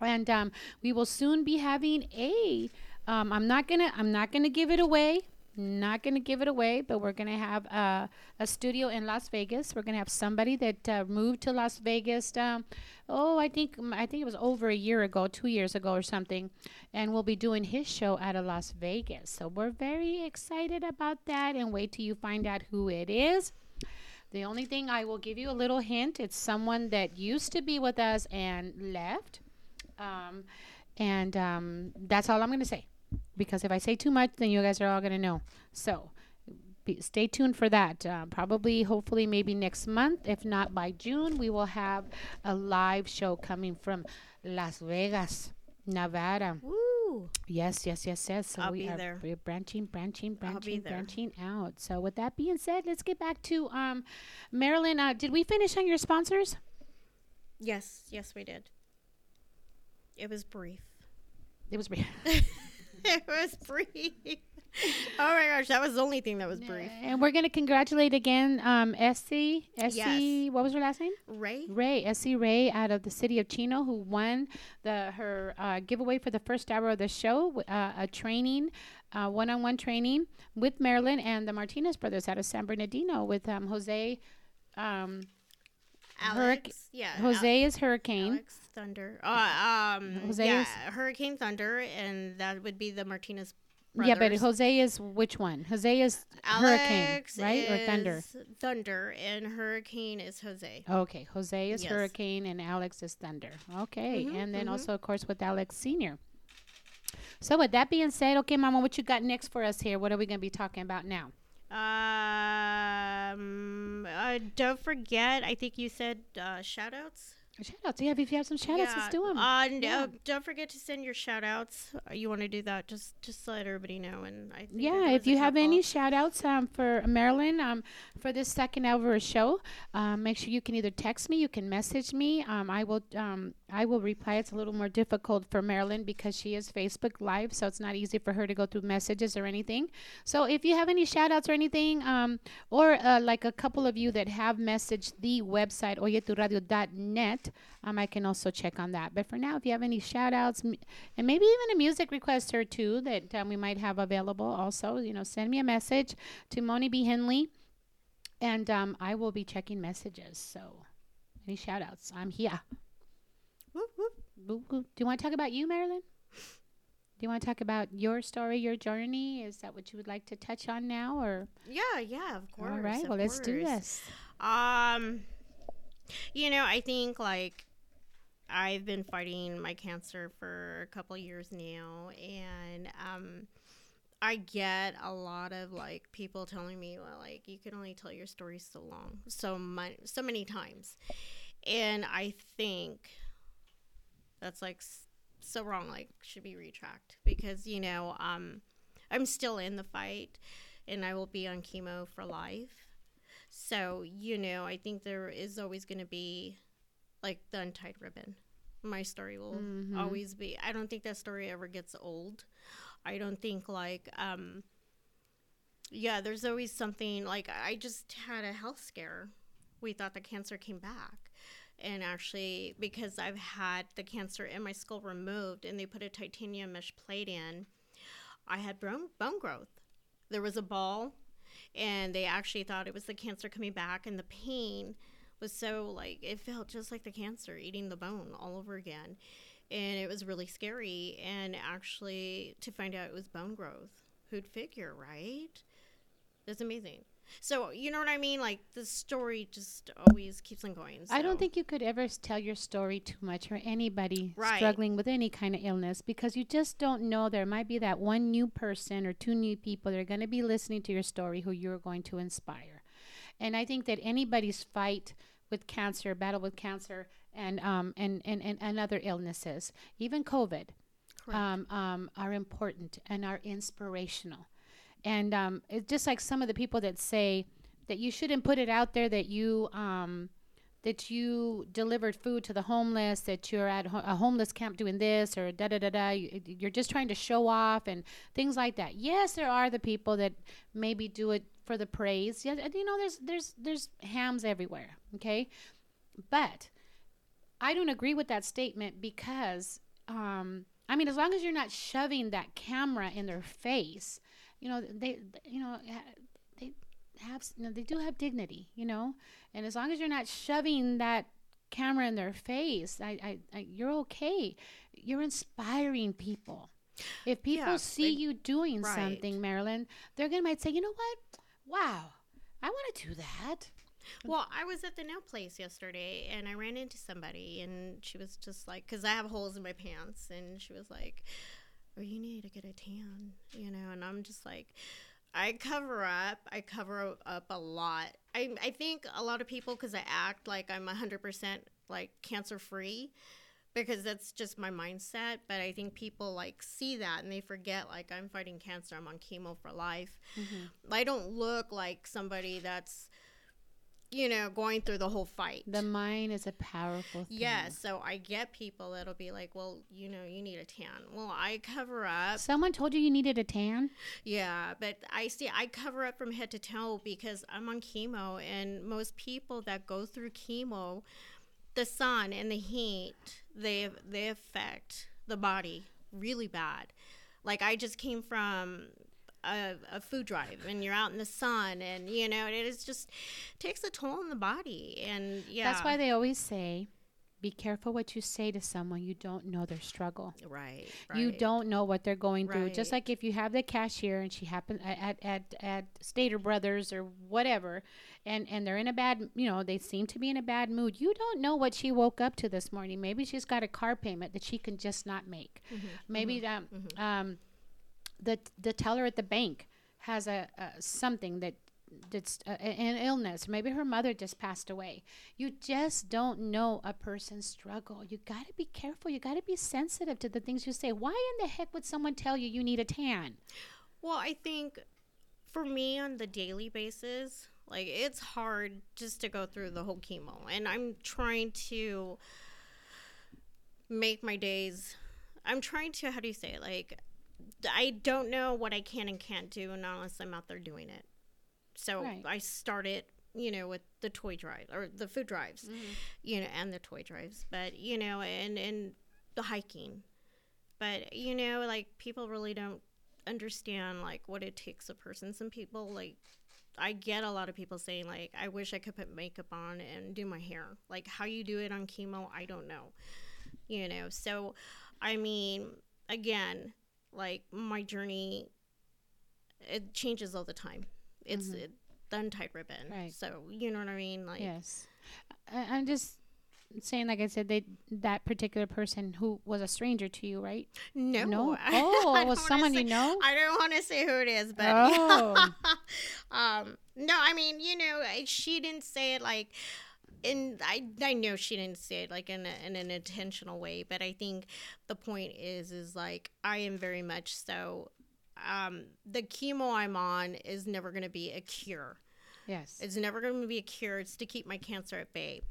And um, we will soon be having a. Um, I'm not gonna. I'm not gonna give it away. Not gonna give it away, but we're gonna have a, a studio in Las Vegas. We're gonna have somebody that uh, moved to Las Vegas. Um, oh, I think I think it was over a year ago, two years ago or something, and we'll be doing his show out of Las Vegas. So we're very excited about that, and wait till you find out who it is. The only thing I will give you a little hint: it's someone that used to be with us and left. Um, and um, that's all I'm going to say. Because if I say too much, then you guys are all going to know. So be, stay tuned for that. Uh, probably, hopefully, maybe next month. If not by June, we will have a live show coming from Las Vegas, Nevada. Woo! Yes, yes, yes, yes. So I'll we be are there. we're branching, branching, branching, branching out. So with that being said, let's get back to um, Marilyn. Uh, did we finish on your sponsors? Yes, yes, we did. It was brief. It was. it was brief. oh my gosh, that was the only thing that was brief. And we're going to congratulate again um, Essie. Essie, Yes. what was her last name? Ray? Ray, Essie Ray out of the city of Chino, who won the her uh, giveaway for the first hour of the show, uh, a training, uh, one-on-one training with Marilyn and the Martinez brothers out of San Bernardino with um, Jose. Um, Alex? yeah. Jose is Hurricane. Alex Thunder. Uh, um, Jose yeah, Hurricane Thunder, and that would be the Martinez Yeah, but. Jose is which one? Jose is Hurricane, Alex right? Or Thunder? Thunder, and Hurricane is Jose. Okay, Jose is Yes. Hurricane and Alex is Thunder. Okay, Mhm, and then mhm. also, of course, with Alex Senior. So, with that being said, okay, Mama, what you got next for us here? What are we going to be talking about now? Um, uh, don't forget, I think you said uh, shout outs. Shout outs. Yeah, if you have some shout outs, let's do them. Uh, no, Yeah. don't forget to send your shout outs. You want to do that? Just just let everybody know. And I yeah, if you have couple. any shout outs um, for Marilyn um, for this second hour show, um, make sure you can either text me, you can message me. Um, I will um, I will reply. It's a little more difficult for Marilyn because she is Facebook Live, so it's not easy for her to go through messages or anything. So if you have any shout outs or anything, um, or uh, like a couple of you that have messaged the website um, I can also check on that. But for now, if you have any shout outs m- and maybe even a music request or two that um, we might have available also, you know, send me a message to Moni B. Henley and um, I will be checking messages. So any shout outs, I'm here. Whoop, whoop. Woo, woo. Do you want to talk about you, Marilyn? Do you want to talk about your story, your journey? Is that what you would like to touch on now, or Yeah, yeah, of course. all right? Well, let's do this. Um, you know, I think like I've been fighting my cancer for a couple years now, and um, I get a lot of like people telling me, well, like you can only tell your story so long, so much, so many times, and I think that's like so wrong. Like should be retracked because you know, um, I'm still in the fight, and I will be on chemo for life. So, you know, I think there is always going to be like the untied ribbon. My story will Mhm. always be. I don't think that story ever gets old. I don't think like um yeah, there's always something like I just had a health scare. We thought the cancer came back. And actually because I've had the cancer in my skull removed and they put a titanium mesh plate in, I had bone bone growth. There was a ball and they actually thought it was the cancer coming back and the pain was so like it felt just like the cancer eating the bone all over again and it was really scary and actually to find out it was bone growth who'd figure right it's amazing so you know what i mean like the story just always keeps on going I don't think you could ever tell your story too much or anybody Right. struggling with any kind of illness because you just don't know. There might be that one new person or two new people that are going to be listening to your story who you're going to inspire. And I think that anybody's fight with cancer, battle with cancer, and um and and, and, and other illnesses, even COVID. um, um, are important and are inspirational. And um, it's just like some of the people that say that you shouldn't put it out there that you um, that you delivered food to the homeless, that you're at a homeless camp doing this or da da da da. You- You're just trying to show off and things like that. Yes, there are the people that maybe do it for the praise. Yeah, you know, there's there's there's hams everywhere. Okay, but I don't agree with that statement because, um, I mean, as long as you're not shoving that camera in their face, you know, they, you know, they have, you know, they do have dignity, you know, and as long as you're not shoving that camera in their face, I, I, I you're okay. You're inspiring people. If people Yeah, see they- you doing right. something, Marilyn, they're gonna might say, you know what? Wow, I want to do that. Well, I was at the nail place yesterday and I ran into somebody and she was just like, because I have holes in my pants, and she was like, "Oh, you need to get a tan," you know, and I'm just like. I cover up. I cover up a lot. I, I think a lot of people, because I act like I'm 100% like cancer free, because that's just my mindset. But I think people like see that and they forget like I'm fighting cancer. I'm on chemo for life. Mm-hmm. I don't look like somebody that's, you know, going through the whole fight. The mind is a powerful thing. yeah, so I get people that'll be like, well, you know, you need a tan. Well, I cover up. Someone told you you needed a tan. Yeah, but I see, I cover up from head to toe because I'm on chemo, and most people that go through chemo, the sun and the heat, they they affect the body really bad. Like I just came from a, a food drive, and you're out in the sun, and you know it is just takes a toll on the body, and yeah, That's why they always say, be careful what you say to someone. You don't know their struggle. right, You don't know what they're going through. Just like if you have the cashier and she happened at at at Stater Brothers or whatever, and and they're in a bad, you know, they seem to be in a bad mood. You don't know what she woke up to this morning. Maybe she's got a car payment that she can just not make. Mm-hmm. Maybe um, um, the the teller at the bank has a, a something that that's uh, an illness. Maybe her mother just passed away. You just don't know a person's struggle. You got to be careful. You got to be sensitive to the things you say. Why in the heck would someone tell you you need a tan? Well, I think for me on the daily basis, like it's hard just to go through the whole chemo, and I'm trying to make my days. I'm trying to how do you say it? Like I don't know what I can and can't do unless I'm out there doing it. So Right. I started, you know, with the toy drive or the food drives, mm-hmm. you know, and the toy drives, but you know, and and the hiking. But you know, like people really don't understand like what it takes a person. Some people like I get a lot of people saying like I wish I could put makeup on and do my hair. Like how you do it on chemo, I don't know. You know. So I mean, again, like my journey it changes all the time. It's it, the untied ribbon. Right. So, you know what I mean? Like Yes, I, I'm just saying. Like I said, they that particular person who was a stranger to you, right? no. No? Oh, it was someone you know? I don't want to say who it is, but Oh. um, no, I mean, you know, she didn't say it like, and I I know she didn't say it like in, a, in an intentional way, but I think the point is is like I am very much so. Um, the chemo I'm on is never going to be a cure. Yes. It's never going to be a cure. It's to keep my cancer at bay.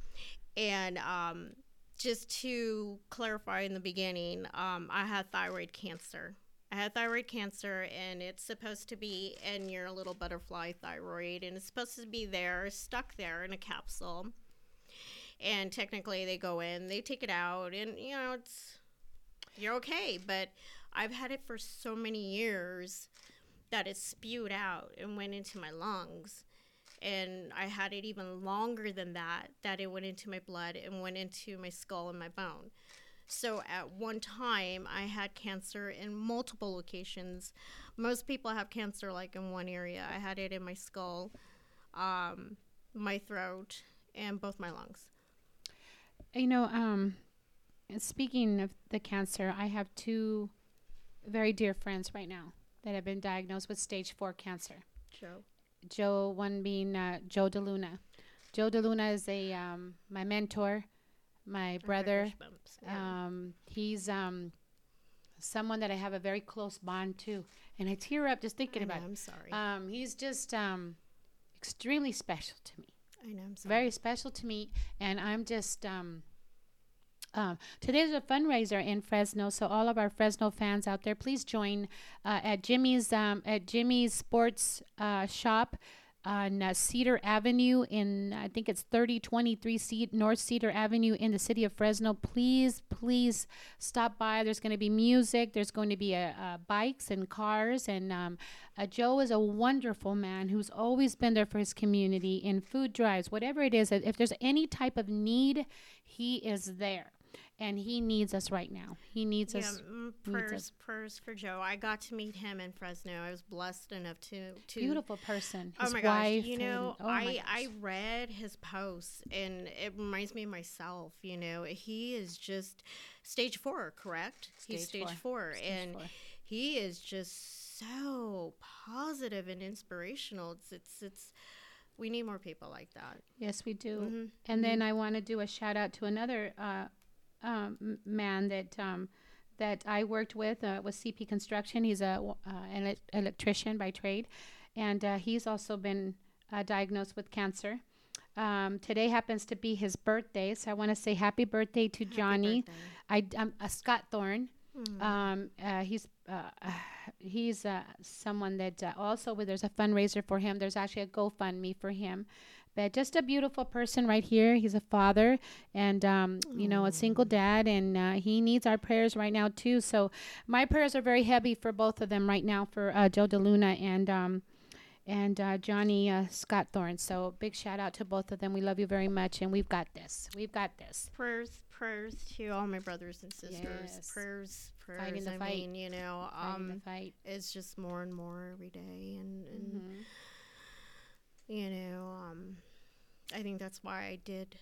And um, just to clarify in the beginning, um, I had thyroid cancer. I had thyroid cancer, and it's supposed to be in your little butterfly thyroid, and it's supposed to be there, stuck there in a capsule. And technically, they go in, they take it out, and you know, it's you're okay. But I've had it for so many years that it spewed out and went into my lungs and I had it even longer than that, that it went into my blood and went into my skull and my bone. So at one time, I had cancer in multiple locations. Most people have cancer like in one area. I had it in my skull, um, my throat, and both my lungs. You know, um, speaking of the cancer, I have two very dear friends right now that have been diagnosed with stage four cancer. Joe. Joe, one being uh, Joe DeLuna. Joe DeLuna is a um, my mentor, my brother. Um, he's um, someone that I have a very close bond to, and I tear up just thinking I know, about I'm sorry. Um, he's just um, extremely special to me I know. Very special to me and i'm just um um, today's a fundraiser in Fresno, so all of our Fresno fans out there, please join uh, at Jimmy's um, at Jimmy's Sports uh, Shop on uh, Cedar Avenue in I think it's thirty twenty three Ce- North Cedar Avenue in the city of Fresno. Please, please stop by. There's going to be music. There's going to be uh, bikes and cars. And um, uh, Joe is a wonderful man who's always been there for his community in food drives, whatever it is. If there's any type of need, he is there. And he needs us right now. He needs Yeah, us. mm, needs prayers, us. prayers for Joe. I got to meet him in Fresno. I was blessed enough to to Beautiful person. Oh my wife. gosh! You know, and- oh I I read his posts and it reminds me of myself. You know, he is just stage four, correct? He's Stage stage four. four, Stage and four. he is just so positive and inspirational. It's it's it's. We need more people like that. Yes, we do. Mhm, And then I want to do a shout out to another uh, um, man that um, that I worked with uh, with CP Construction. He's a uh, an elec- electrician by trade, and uh, he's also been uh, diagnosed with cancer. Um, today happens to be his birthday, so I want to say happy birthday to Johnny. I um, Scott Thorne. Um, uh, he's uh, he's uh, someone that uh, also there's a fundraiser for him. There's actually a GoFundMe for him. But just a beautiful person right here. He's a father and um, you know a single dad, and uh, he needs our prayers right now too. So my prayers are very heavy for both of them right now for uh, Joe DeLuna and. Um, and uh, Johnny uh, Scott Thorne. So big shout out to both of them. We love you very much, and we've got this. We've got this. Prayers, prayers to all my brothers and sisters. Yes. Prayers, prayers. Fighting the I fight. mean, you know, Fighting the um, fight. it's just more and more every day, and, and Mhm. you know, um, I think that's why I did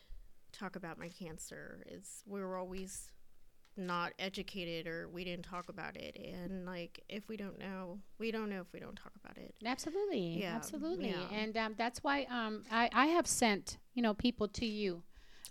talk about my cancer. Is we were always not educated or we didn't talk about it, and like if we don't know, we don't know if we don't talk about it. Absolutely, Yeah, absolutely, yeah. and um, that's why um, I, I have sent you know people to you.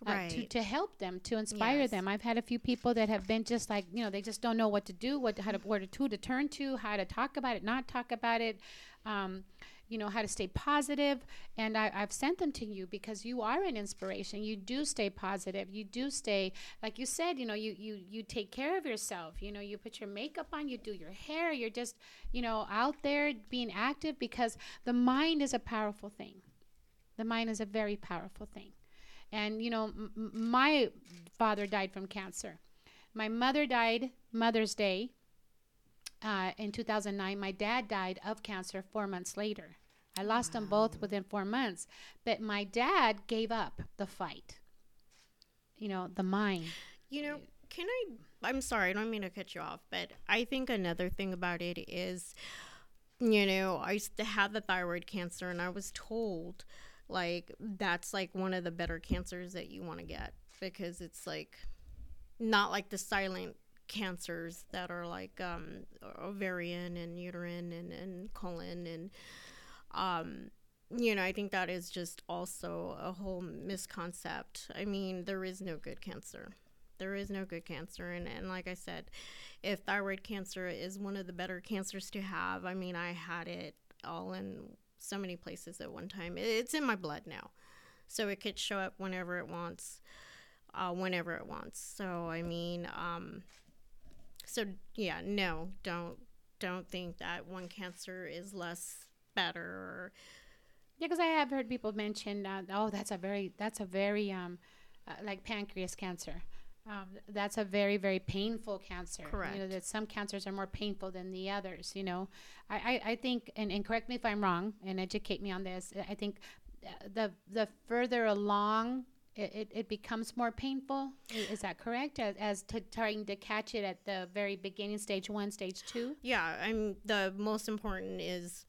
Uh, to, Right. to help them to inspire Yes. them i've had a few people that have been just like you know they just don't know what to do what how to where to, to turn to how to talk about it not talk about it um, you know how to stay positive and I, i've sent them to you because you are an inspiration. You do stay positive. You do stay like you said you know you you you take care of yourself. You know you put your makeup on you do your hair you're just you know out there being active because the mind is a powerful thing. The mind is a very powerful thing. And you know m- my father died from cancer. My mother died mother's day uh, in 2009 my dad died of cancer four months later i lost them both within four months but my dad gave up the fight you know the mind You know, can I? I'm sorry, I don't mean to cut you off, but I think another thing about it is, you know, I used to have the thyroid cancer, and I was told, like, that's like one of the better cancers that you want to get because it's like not like the silent cancers that are like um, ovarian and uterine and, and colon and um you know i think that is just also a whole misconcept. I mean there is no good cancer. There is no good cancer. And, and like i said if thyroid cancer is one of the better cancers to have i mean i had it all in so many places at one time. It's in my blood now. So it could show up whenever it wants uh, whenever it wants. So i mean um so yeah no don't don't think that one cancer is less better or Yeah, because I have heard people mention, uh, oh, that's a very, that's a very, um, uh, like pancreas cancer. Um, that's a very, very painful cancer. Correct. You know, that some cancers are more painful than the others, you know. I, I, I think, and, and correct me if I'm wrong and educate me on this, I think uh, the, the further along it, it, it becomes more painful. Is that correct? As, as to trying to catch it at the very beginning, stage one, stage two? yeah i'm the most important is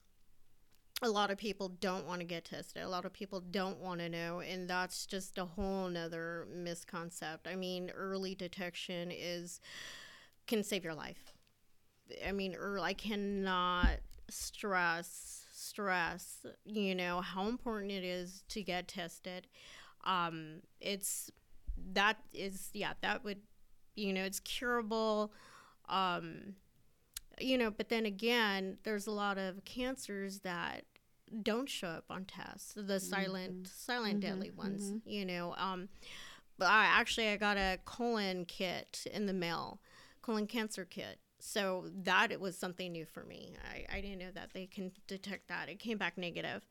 a lot of people don't want to get tested a lot of people don't want to know and that's just a whole nother misconcept i mean early detection is can save your life i mean early, i cannot stress stress you know how important it is to get tested um it's that is yeah that would you know it's curable Um, you know, but then again, there's a lot of cancers that don't show up on tests. The silent, silent deadly ones. You know, um, but I actually I got a colon kit in the mail, colon cancer kit. So that it was something new for me. I, I didn't know that they can detect that. It came back negative.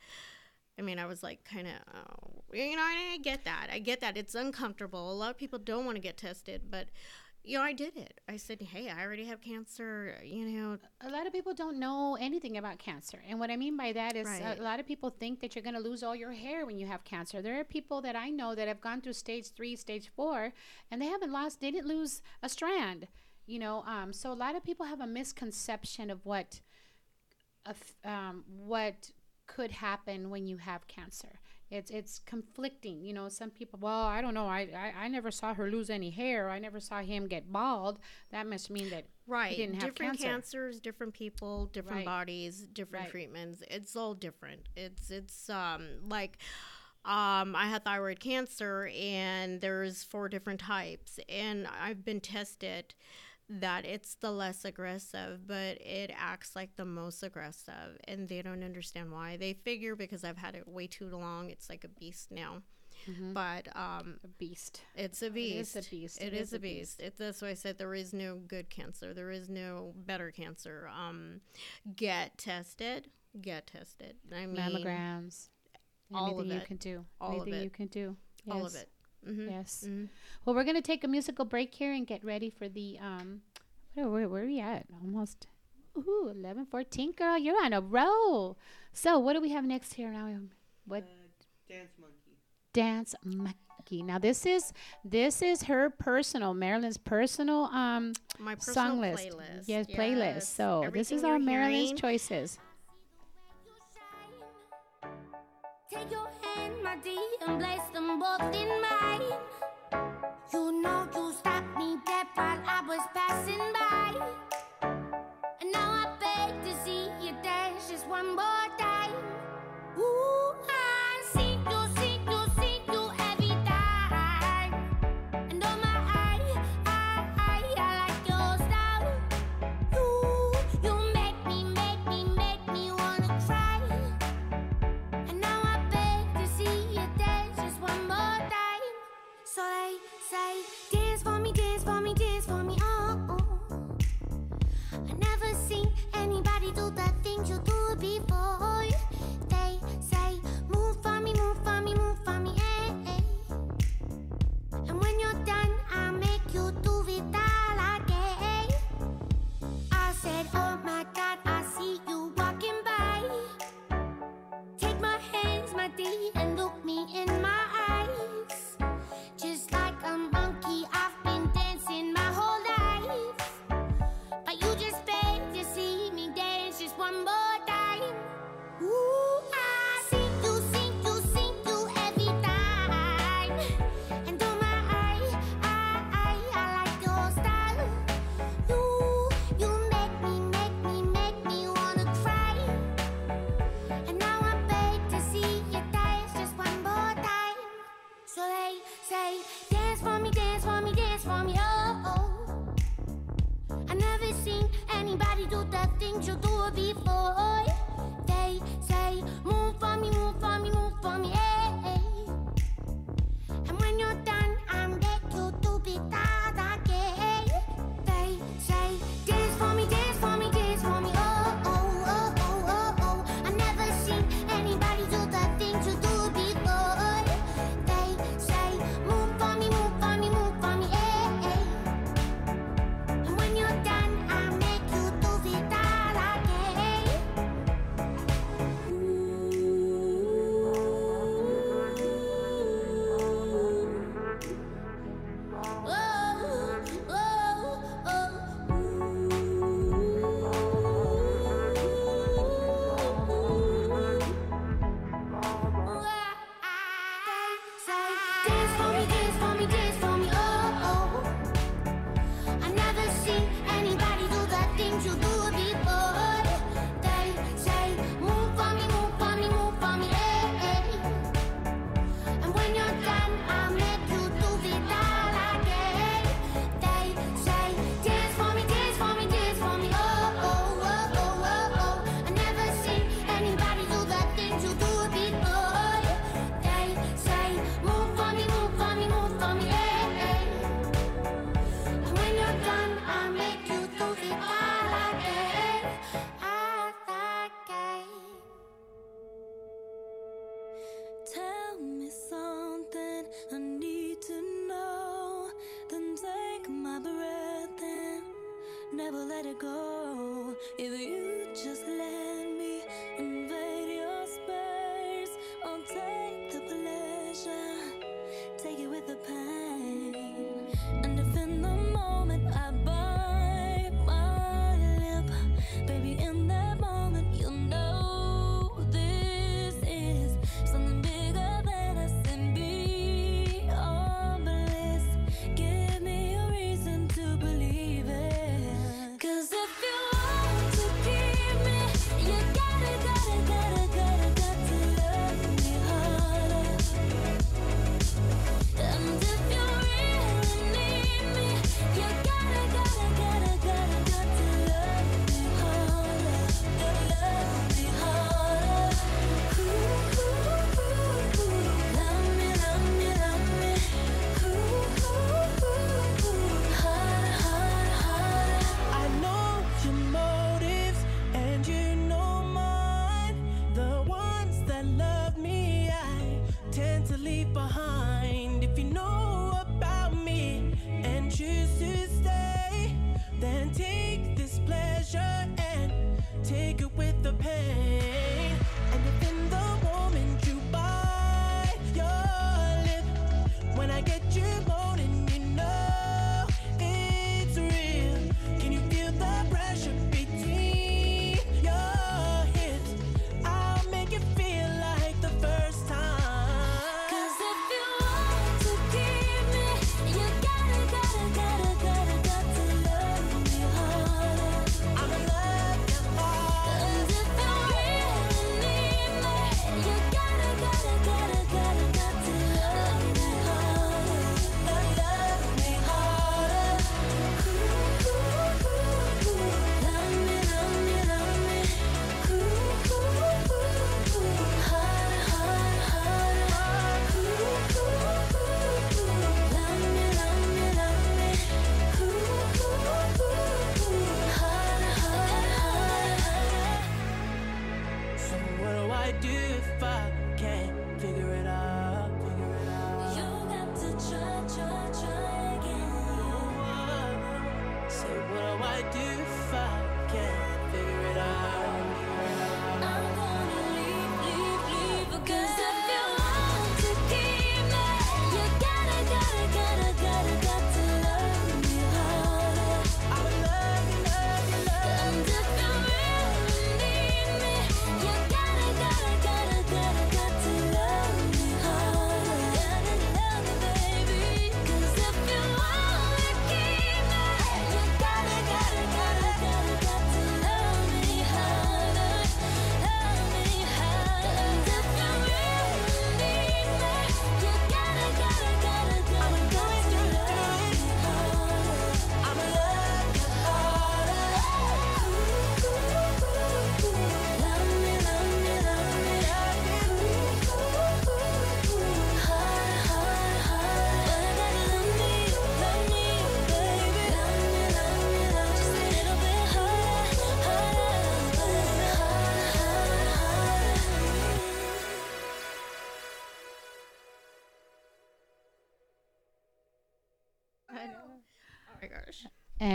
I mean, I was like, kind of, oh, you know, I, I get that. I get that. It's uncomfortable. A lot of people don't want to get tested, but, you know, I did it. I said, hey, I already have cancer. You know, a lot of people don't know anything about cancer. And what I mean by that is Right. a lot of people think that you're going to lose all your hair when you have cancer. There are people that I know that have gone through stage three, stage four, and they haven't lost, they didn't lose a strand, you know. Um, so a lot of people have a misconception of what, of, um, what could happen when you have cancer. It's it's conflicting, you know. Some people, well, I don't know. I, I I never saw her lose any hair. I never saw him get bald. That must mean that right. didn't have different cancer. cancers, different people, different Right. bodies, different Right. treatments. It's all different. It's, it's, um, like, um, I had thyroid cancer and there's four different types and I've been tested that it's the less aggressive, but it acts like the most aggressive and they don't understand why. They figure because I've had it way too long, it's like a beast now. But um, a beast. it's a beast. It is beast. a beast. It is a beast. It, that's why I said there is no good cancer. There is no better cancer. Um, get tested. Get tested. I mean, mammograms, all of anything you can do, All of anything it. you can do, all of it. Hmm Yes. Mhm. Well, we're gonna take a musical break here and get ready for the um. Where where, where are we at? Almost. Ooh, eleven fourteen, girl, you're on a roll. So, what do we have next here now? What Uh, dance monkey. dance monkey? Now, this is this is her personal Marilyn's personal um My personal song list. playlist. Yes, playlist. Yes. So this is our Marilyn's hearing- choices. My dear, and place them both in mine. You know you stopped me dead while I was passing by.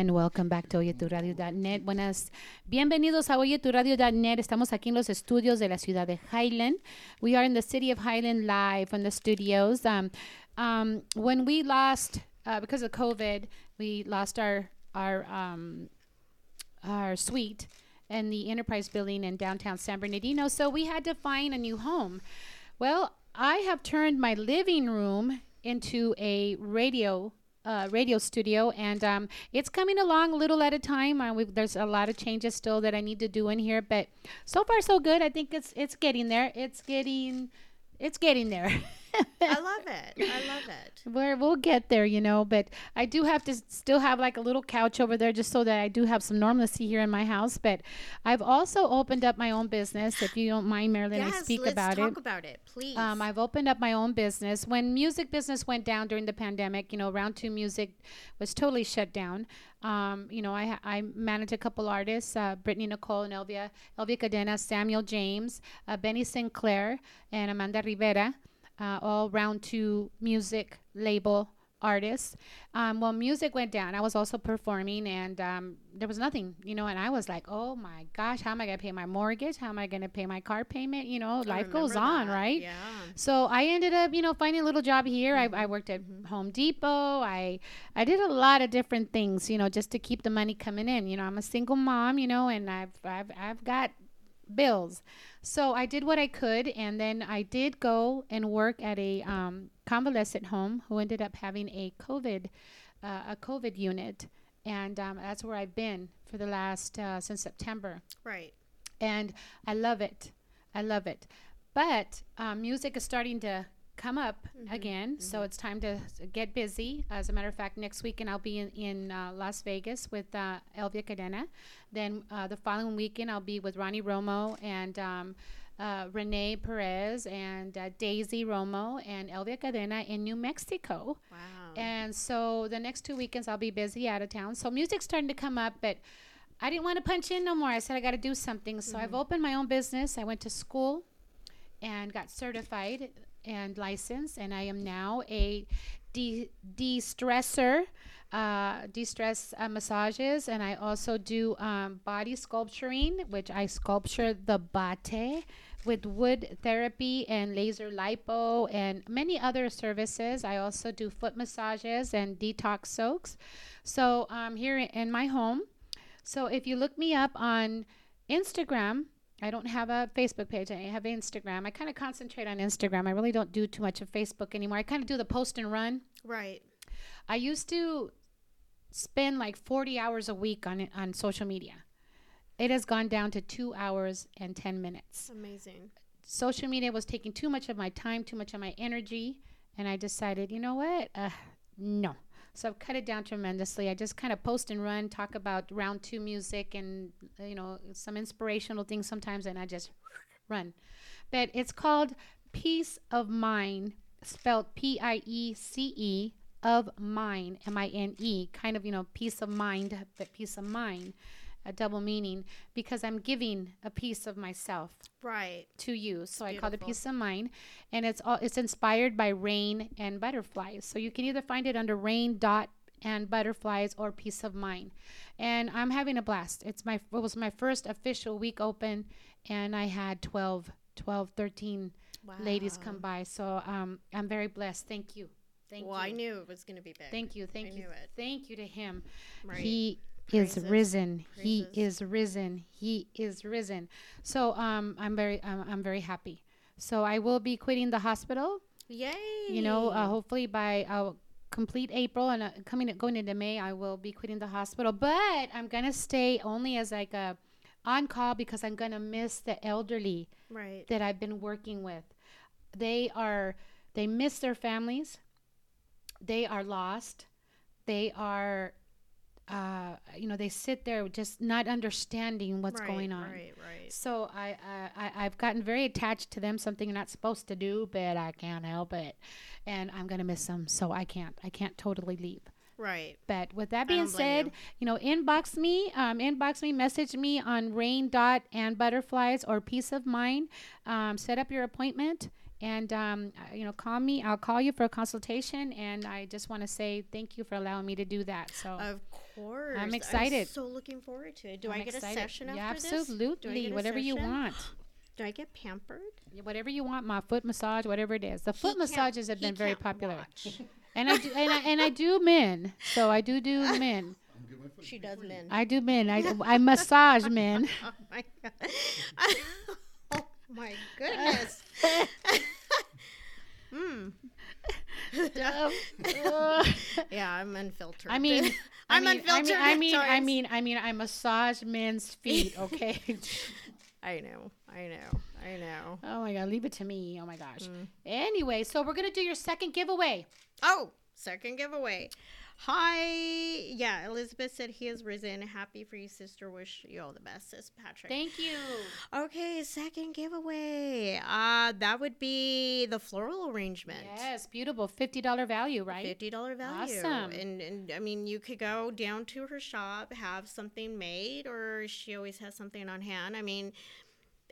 And welcome back to oyeturadio.net. Buenas, bienvenidos a oyeturadio.net. Estamos aquí en los estudios de la ciudad de Highland. We are in the city of Highland live from the studios. Um, um, when we lost, uh, because of COVID, we lost our our um, our suite in the Enterprise Building in downtown San Bernardino. So we had to find a new home. Well, I have turned my living room into a radio uh, radio studio, and um, it's coming along a little at a time. Uh, there's a lot of changes still that I need to do in here, but so far so good. I think it's it's getting there. It's getting it's getting there. I love it. I love it. Where we'll get there, you know. But I do have to still have like a little couch over there, just so that I do have some normalcy here in my house. But I've also opened up my own business. If you don't mind, Marilyn, I yes, speak let's about talk it. about it, please. Um, I've opened up my own business. When music business went down during the pandemic, you know, Round Two Music was totally shut down. Um, you know, I I manage a couple artists: uh, Brittany Nicole and Elvia Elvia Cadena, Samuel James, uh, Benny Sinclair, and Amanda Rivera. Uh, all Round Two Music label artists. Um, well, music went down. I was also performing, and um, there was nothing, you know. And I was like, "Oh my gosh, how am I gonna pay my mortgage? How am I gonna pay my car payment? You know, life goes remember on, right?" Yeah. So I ended up, you know, finding a little job here. I, I worked at Home Depot. I I did a lot of different things, you know, just to keep the money coming in. You know, I'm a single mom, you know, and I've I've I've got bills. So I did what I could, and then I did go and work at a um, convalescent home who ended up having a COVID uh, a COVID unit, and um, that's where I've been for the last uh, since September Right. and I love it. I love it. But um, music is starting to come up again, so it's time to get busy. As a matter of fact, next weekend I'll be in, in uh, Las Vegas with uh, Elvia Cadena. Then uh, the following weekend I'll be with Ronnie Romo and um, uh, Renee Perez and uh, Daisy Romo and Elvia Cadena in New Mexico. Wow. And so the next two weekends I'll be busy out of town. So music's starting to come up, but I didn't want to punch in no more. I said I got to do something. So I've opened my own business. I went to school and got certified and license, and I am now a de de-stressor, uh, de-stress uh, massages, and I also do um, body sculpturing, which I sculpture the bate with wood therapy and laser lipo and many other services. I also do foot massages and detox soaks. So I'm here in my home. So if you look me up on Instagram, I don't have a Facebook page. I have Instagram. I kind of concentrate on Instagram. I really don't do too much of Facebook anymore. I kind of do the post and run. Right. I used to spend like 40 hours a week on on social media. It has gone down to 2 hours and 10 minutes. Amazing. Social media was taking too much of my time, too much of my energy, and I decided, you know what? Uh, no. So I've cut it down tremendously. I just kind of post and run, talk about round two music and you know some inspirational things sometimes, and I just run. But it's called Peace of Mind, spelled P I E C E of Mine, M I N E, kind of you know peace of mind, but peace of mind, a double meaning because I'm giving a piece of myself Right. to you. So I call it. Peace of Mind, and it's all it's inspired by rain and butterflies. So you can either find it under rain dot and butterflies or Peace of Mind. And I'm having a blast. It's my it was my first official week open, and I had 12, 12 13 ladies come by. So um, I'm very blessed. Thank you. Thank well, you. I knew it was going to be big. Thank you, thank I you, thank you to him. Right. He is risen. He is risen. He is risen. So um, I'm very, um, I'm very happy. So I will be quitting the hospital. Yay. You know, uh, hopefully by uh, complete April and uh, coming going into May, I will be quitting the hospital. But I'm gonna stay only as like a on call because I'm gonna miss the elderly right. that I've been working with. They are they miss their families. They are lost. They are uh, you know, they sit there just not understanding what's right, going on. Right, right. So I, I, I I've gotten very attached to them. Something you're not supposed to do, but I can't help it, and I'm gonna miss them. So I can't. I can't totally leave. Right. But with that being said, you. know, inbox me, um, inbox me, message me on rain dot and butterflies or peace of mind. Um, set up your appointment and um, uh, you know, call me. I'll call you for a consultation. And I just want to say thank you for allowing me to do that. So Of course. I'm excited. I'm so looking forward to it. Do I'm I get excited. a session Yeah, after this? Absolutely, get a whatever you want. Do I get pampered? whatever you want, my foot massage, whatever it is. The foot can't- massages have been very popular, and I do and I, and I do men. So I do do men. She does men. I do men. I I massage men. oh my god. oh my goodness. Hmm. Hmm. yeah, I'm unfiltered. I mean, I I'm mean, unfiltered. I mean, I mean, I mean, I massage men's feet. Okay. I know, I know, I know. oh my god, leave it to me. Oh my gosh. Mm. Anyway, so we're gonna do your second giveaway. Oh, second giveaway. Hi, yeah. Elizabeth said he has risen. Happy for you, sister. Wish you all the best, sis Patrick. Thank you. okay, second giveaway. Uh, that would be the floral arrangement. Yes, beautiful. Fifty dollar value, right? Fifty dollar value. Awesome. And and I mean, you could go down to her shop, have something made, or she always has something on hand. I mean,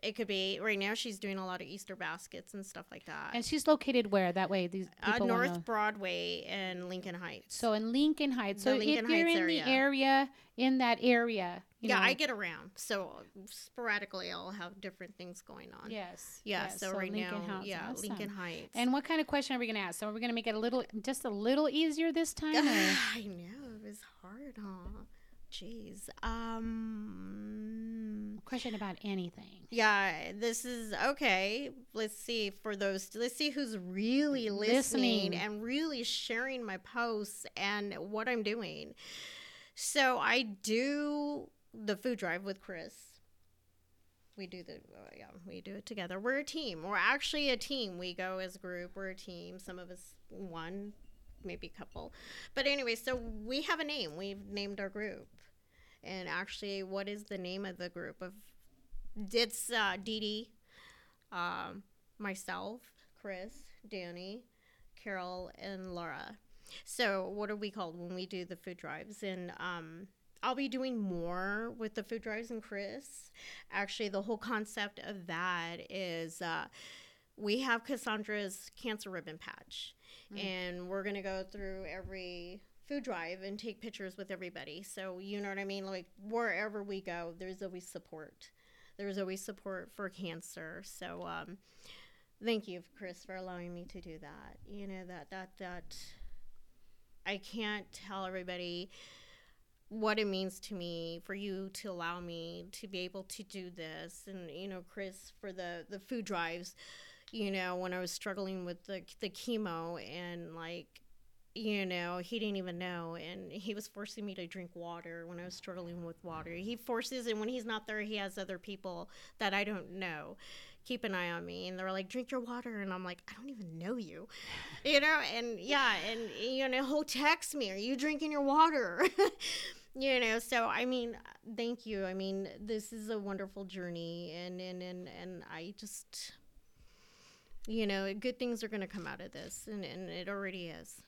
it could be right now. She's doing a lot of Easter baskets and stuff like that. And she's located where? That way these uh, North. Broadway and Lincoln Heights. So in Lincoln Heights. So Lincoln if you're Heights in area. the area, in that area, you yeah, know, I get around. So sporadically, I'll have different things going on. Yes. Yeah. yes, so, right Lincoln now, Heights, yeah, awesome. Lincoln Heights. And what kind of question are we gonna ask? So are we're gonna make it a little, just a little easier this time. I know it was hard, huh? Jeez. Um. question about anything. Yeah, this is okay. Let's see for those. Let's see who's really listening, Listening. and really sharing my posts and what I'm doing. So I do the food drive with Chris. We do the uh, yeah, we do it together. We're a team. We're actually a team. We go as a group. We're a team. Some of us one, maybe a couple. But anyway, so we have a name. We've named our group. And actually, what is the name of the group of it's uh, Dee Dee, um, myself, Chris, Danny, Carol, and Laura. So, what are we called when we do the food drives? And um, I'll be doing more with the food drives and Chris. Actually, the whole concept of that is uh, we have Cassandra's cancer ribbon patch, and we're gonna go through every food drive and take pictures with everybody. So you know what I mean? Like wherever we go, there's always support. There's always support for cancer. So um, thank you, Chris, for allowing me to do that. You know that that that I can't tell everybody what it means to me for you to allow me to be able to do this and you know chris for the the food drives you know when i was struggling with the the chemo and like you know he didn't even know and he was forcing me to drink water when i was struggling with water. He forces and when he's not there he has other people that i don't know keep an eye on me and they're like drink your water and i'm like i don't even know you you know and yeah and you know he'll text me are you drinking your water? You know so i mean thank you. I mean this is a wonderful journey and and and, and i just you know good things are going to come out of this and, and it already is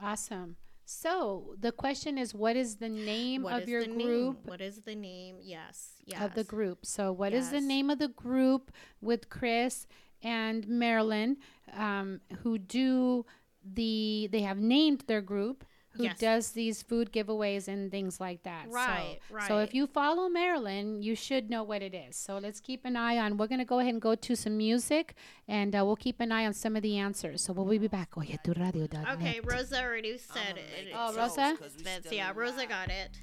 Awesome. So the question is, what is the name What of your the name? group? what is the name yes yes Of the group. So, what is the name of the group with Chris and Marilyn, um, who do the? They have named their group. Who Yes. does these food giveaways and things like that? Right, so, So if you follow Marilyn, you should know what it is. So let's keep an eye on. We're gonna go ahead and go to some music, and uh, we'll keep an eye on some of the answers. So we'll be back. Oye, tu radio. okay rosa already said it Oh, Rosa? That's, yeah rosa got it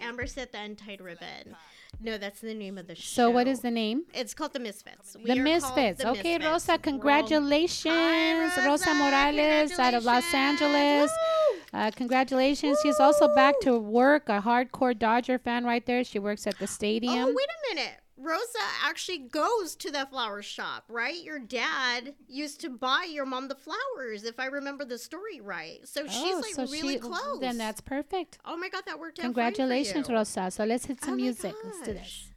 amber said the untied ribbon no that's the name of the show So what is the name? it's called the misfits We The are Misfits. The okay, Misfits. Rosa, congratulations. Hi, Rosa, Rosa, Morales out of Los. Angeles. Woo! Uh, congratulations. She's also back to work, a hardcore Dodger fan right there. She works at the stadium. Oh, wait a minute. Rosa actually goes to the flower shop, right? Your dad used to buy your mom the flowers, if I remember the story right. So oh, she's Oh, like so really she- close. Then that's perfect. Oh my god, that worked out. fine for Congratulations, you. Rosa. So let's hit some Oh my music. Let's do this.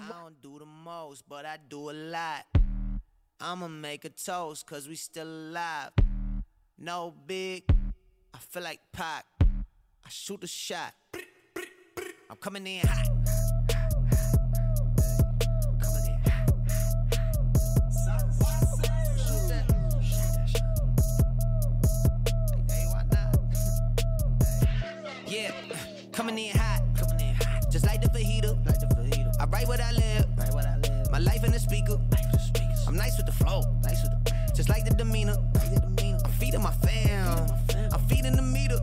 I don't do the most, but I do a lot. I'ma make a toast, cause we still alive. No big, I feel like Pac. I shoot a shot. I'm coming in hot. Coming in hot. Coming in hot. Just like the fajita. Like the fajita. I write what I live. Write what I live. My life in the speaker. I'm nice with the flow. Nice with the Just like the demeanor. Like the demeanor. I'm feeding my fam. I'm feeding the meter.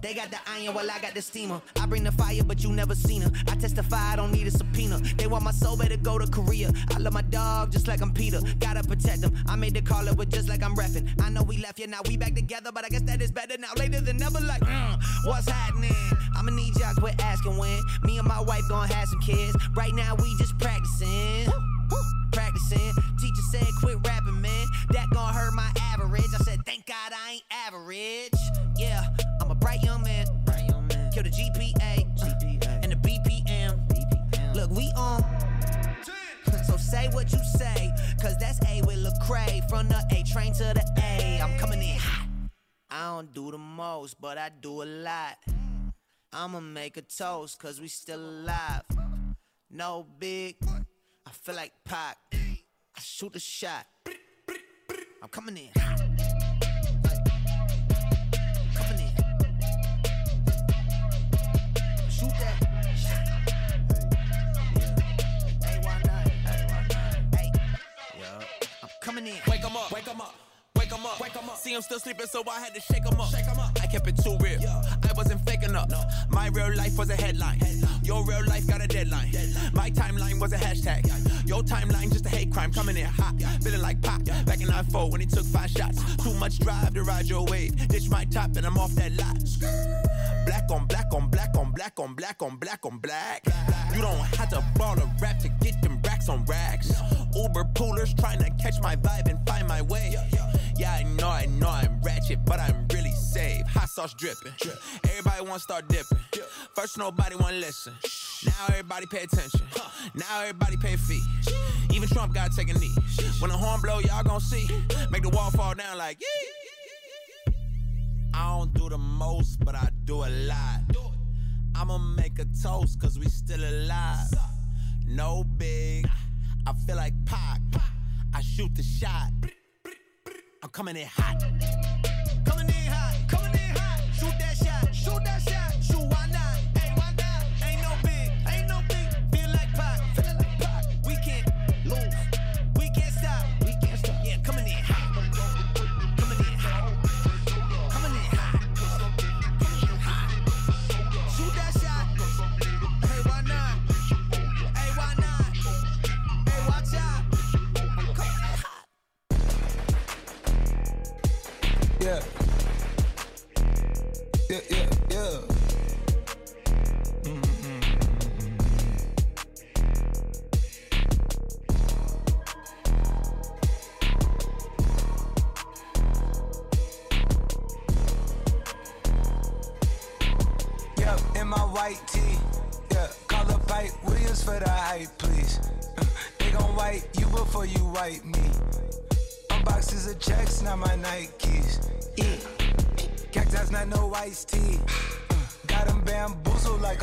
They got the iron while I got the steamer. I bring the fire, but you never seen her. I testify, I don't need a subpoena. They want my soul, better go to Korea. I love my dog just like I'm Peter. Gotta protect him. I made the call it with just like I'm reppin'. I know we left, yeah, now we back together, but I guess that is better now. Later than never, like, mm, what's happening? I'ma need y'all quit asking when. Me and my wife gonna have some kids. Right now, we just practicing. Practicing. Teacher said, quit rapping, man. That gon' hurt my average. I said, thank God I ain't average. Say what you say, cause that's A with Lecrae. From the A train to the A, I'm coming in hot. I don't do the most, but I do a lot. I'ma make a toast, cause we still alive. No big, I feel like Pac. I shoot a shot. I'm coming in. hot. In. Wake 'em up, Wake wake 'em up. Wake 'em up, wake 'em up. See him still sleeping, so I had to shake 'em up. Shake 'em up. I kept it too real. I wasn't fake enough. My real life was a headline. Your real life got a deadline. My timeline was a hashtag. Your timeline just a hate crime. Coming in hot, feeling like pop. Back in 94 when he took five shots. Too much drive to ride your wave. Ditch my top and I'm off that lot. Black on black on black on black on black on black on black. You don't have to ball a rap to get them racks on racks. Uber poolers trying to catch my vibe and find my way. Yeah, I know, I know I'm ratchet, but I'm really safe. Hot sauce dripping. Everybody wanna start dipping. First nobody wanna listen. Now everybody pay attention. Now everybody pay fee. Even Trump gotta take a knee. When the horn blow, y'all gon' see. Make the wall fall down like yee. I don't do the most, but I do a lot. I'ma make a toast, cause we still alive. No big, I feel like Pac. I shoot the shot. I'm coming in hot. Coming in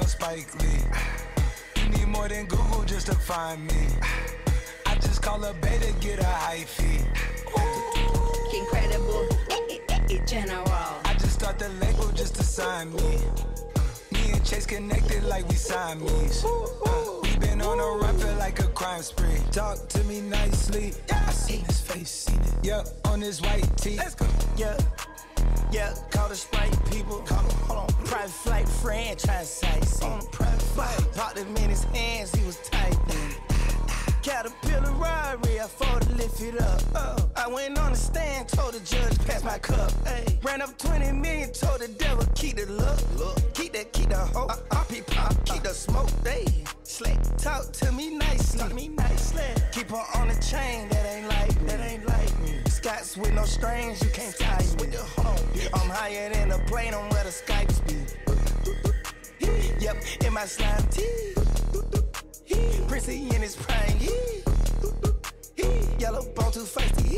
like Spike Lee. You need more than Google just to find me. I just call a beta, get a hyphy. fee. Incredible, eh, eh, eh, general. I just start the label just to sign me. Me and Chase connected like we Siamese. Uh, we been on a run, feel like a crime spree. Talk to me nicely. Yeah, I seen his face, seen it. Yeah, on his white tee. Let's go. Yeah, yeah, call the sprite people. Call them, hold on. Private flight franchise sites. On a private flight. Popped him in his hands, he was tight. Caterpillar robbery, I fought to lift it up. Oh, I went on the stand, told the judge, pass my cup. Hey, ran up 20 million, told the devil, keep the look. look. Keep that, keep the hope. Uh, uh, pop, pop, keep the smoke. Hey, slick, talk to me nicely. Talk me nicely. Keep her on the chain, that ain't like. That ain't like. Scots with no strings, you can't tie me. With the hold on, I'm higher than the plane on where the Skypes be. Yep, in my slime tee. Prissy in his prime. Yellow bone too feisty.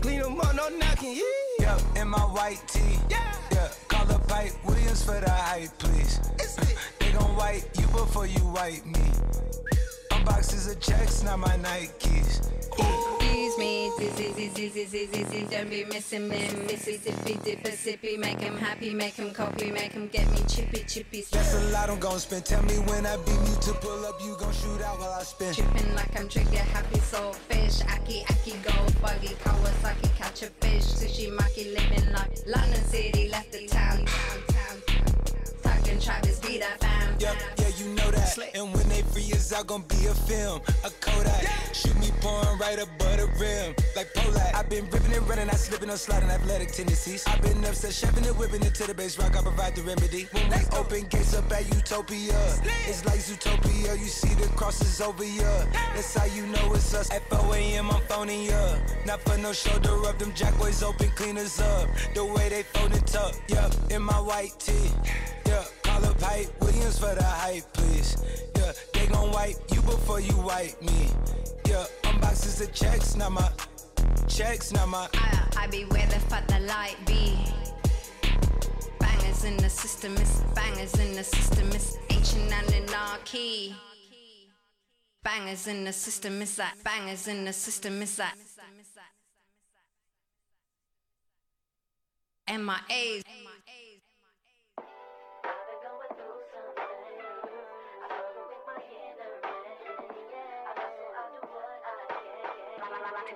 Clean them up, no knocking. Yep, in my white tee. Yeah, yeah. Call up Hype Williams for the hype, please. Uh, They gon' wipe you before you wipe me. Unboxes of checks, not my Nikes. Excuse me, don't be missing me. Mississippi, dipper, sippy, make him happy, make him copy, make him get me chippy, chippy. That's a lot I'm gon' spend. Tell me when I beat me to pull up, you gon' shoot out while I spin. Tripping like I'm trigger happy, soul fish. Aki, aki, go buggy, Kawasaki, catch a fish. Sushi, maki, living like London City, left the town, town, town. Talking Travis, be that fam. Yep, yeah, you know that. And when they free us out, gon' be a film, a Kodak. Shoot me pouring right above the rim, like Polak. I've been ripping and running, I slipping on sliding athletic tendencies. I've been upset, shoving and whipping it to the base rock. I provide the remedy. When we open gates up at Utopia, it's like Zootopia. You see the crosses over ya. That's how you know it's us. At 4 a.m. I'm phoning ya. Not for no shoulder rub, them jack boys open cleaners up. The way they fold it up, yup, in my white tee. Yeah, up Hype Williams for the hype, please. Yeah, they gon' wipe you before you wipe me. Yeah, unboxes of checks, not my checks, not my. I, I be where the fuck the light be. Bangers in the system, it's bangers in the system, it's ancient and anarchy. Bangers in the system, is that? Bangers in the system, is that? MIAs.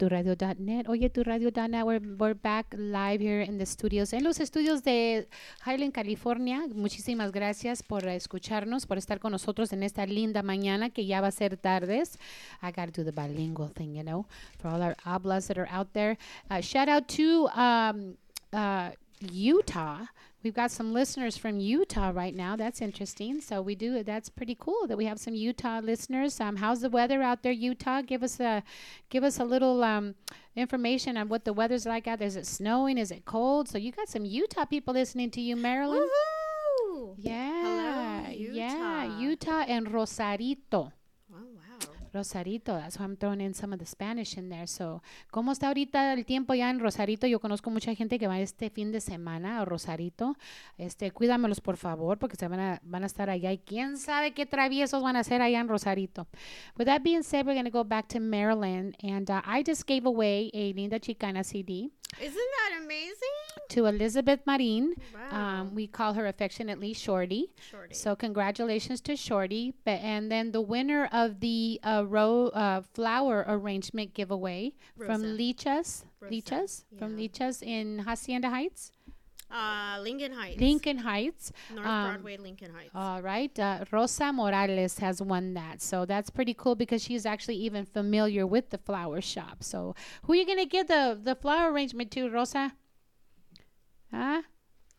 at oyeturadio.net. Oyeturadio.net, we're, we're back live here in the studios, en los estudios de Highland, California. Muchísimas gracias por escucharnos, por estar con nosotros en esta linda mañana que ya va a ser tardes. I got to do the bilingual thing, you know, for all our hablas that are out there. Uh, shout out to um, uh, Utah. We've got some listeners from Utah right now. That's interesting. So we do. That's pretty cool that we have some Utah listeners. Um, how's the weather out there, Utah? Give us a, give us a little um, information on what the weather's like out there. Is it snowing? Is it cold? So you got some Utah people listening to you, Marilyn. Woohoo! Yeah, Hello, Utah. yeah, Utah. Utah and Rosarito. Rosarito, that's why I'm throwing in some of the Spanish in there. So, ¿cómo está ahorita el tiempo ya en Rosarito? Yo conozco mucha gente que va este fin de semana a Rosarito. Este, cuídamelos por favor, porque se van a, van a estar allá y quién sabe qué traviesos van a hacer allá en Rosarito. With that being said, we're going to go back to Marilyn, and uh, I just gave away a Linda Chicana CD Isn't that amazing? to Elizabeth Marin. Wow. Um, we call her affectionately Shorty. Shorty. So congratulations to Shorty. But and then the winner of the uh, row uh, flower arrangement giveaway from Rosa. Lichas, Rosa, Lichas from yeah. Lichas in Hacienda Heights, Uh, Lincoln Heights. Lincoln Heights. North Um, Broadway, Lincoln Heights. All right. Uh, Rosa Morales has won that. So that's pretty cool because she's actually even familiar with the flower shop. So who are you going to give the, the flower arrangement to, Rosa? Huh?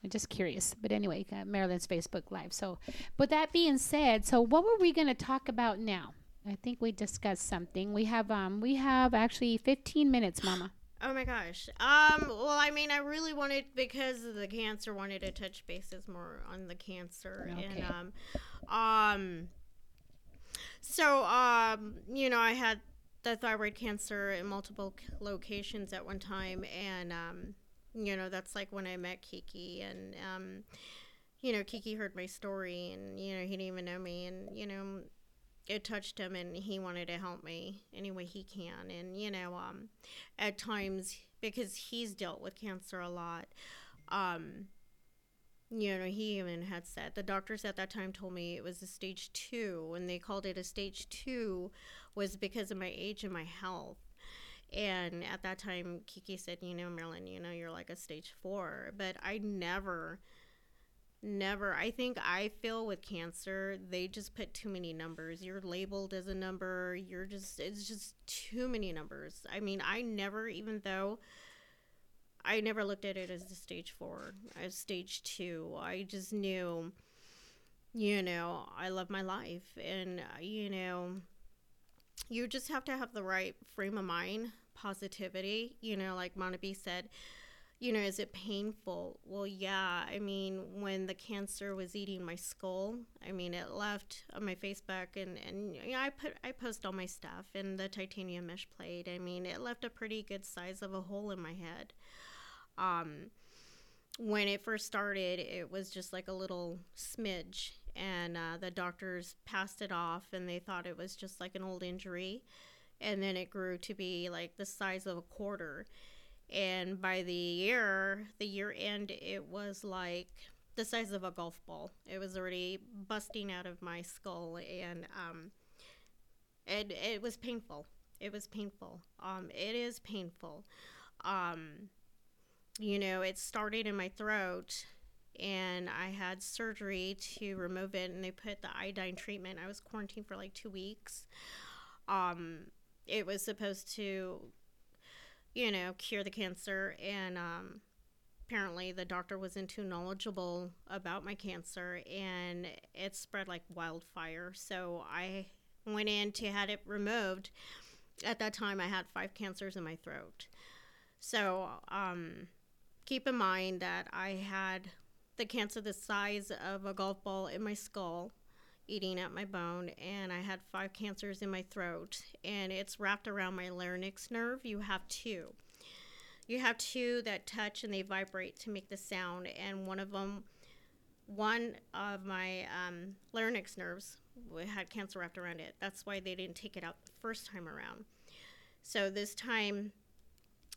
I'm just curious. But anyway, uh, Marilyn's Facebook Live. So, with that being said, so what were we going to talk about now? I think we discussed something. We have um we have actually 15 minutes, Mama. Oh my gosh. Um. Well, I mean, I really wanted because of the cancer, wanted to touch bases more on the cancer Okay. and um, um. So um, you know, I had the thyroid cancer in multiple locations at one time, and um, you know, that's like when I met Kiki, and um, you know, Kiki heard my story, and you know, he didn't even know me, and you know, it touched him and he wanted to help me any way he can. And you know um at times because he's dealt with cancer a lot um you know he even had said the doctors at that time told me it was a stage two and they called it a stage two was because of my age and my health. And at that time kiki said you know marilyn you know you're like a stage four. But i never Never. I think I feel with cancer, they just put too many numbers. You're labeled as a number. You're just, it's just too many numbers. I mean, I never, even though I never looked at it as a stage four, as stage two, I just knew, you know, I love my life. And, uh, you know, you just have to have the right frame of mind, positivity. You know, like Monabi said, you know, is it painful? Well, yeah. I mean, when the cancer was eating my skull, I mean, it left on my Facebook, and and you know, I put I post all my stuff and the titanium mesh plate. I mean, it left a pretty good size of a hole in my head. Um, when it first started, it was just like a little smidge, and uh, the doctors passed it off, and they thought it was just like an old injury, and then it grew to be like the size of a quarter, and by the year, the year end, it was like the size of a golf ball. It was already busting out of my skull, and um, it it was painful. It was painful. Um, it is painful. Um, you know, it started in my throat, and I had surgery to remove it, and they put the iodine treatment. I was quarantined for like two weeks. Um, it was supposed to, you know, cure the cancer, and um, apparently the doctor wasn't too knowledgeable about my cancer, and it spread like wildfire. So I went in to had it removed. At that time, I had five cancers in my throat. So um, keep in mind that I had the cancer the size of a golf ball in my skull eating at my bone and i had five cancers in my throat and it's wrapped around my larynx nerve you have two you have two that touch and they vibrate to make the sound and one of them one of my um, larynx nerves had cancer wrapped around it that's why they didn't take it out the first time around so this time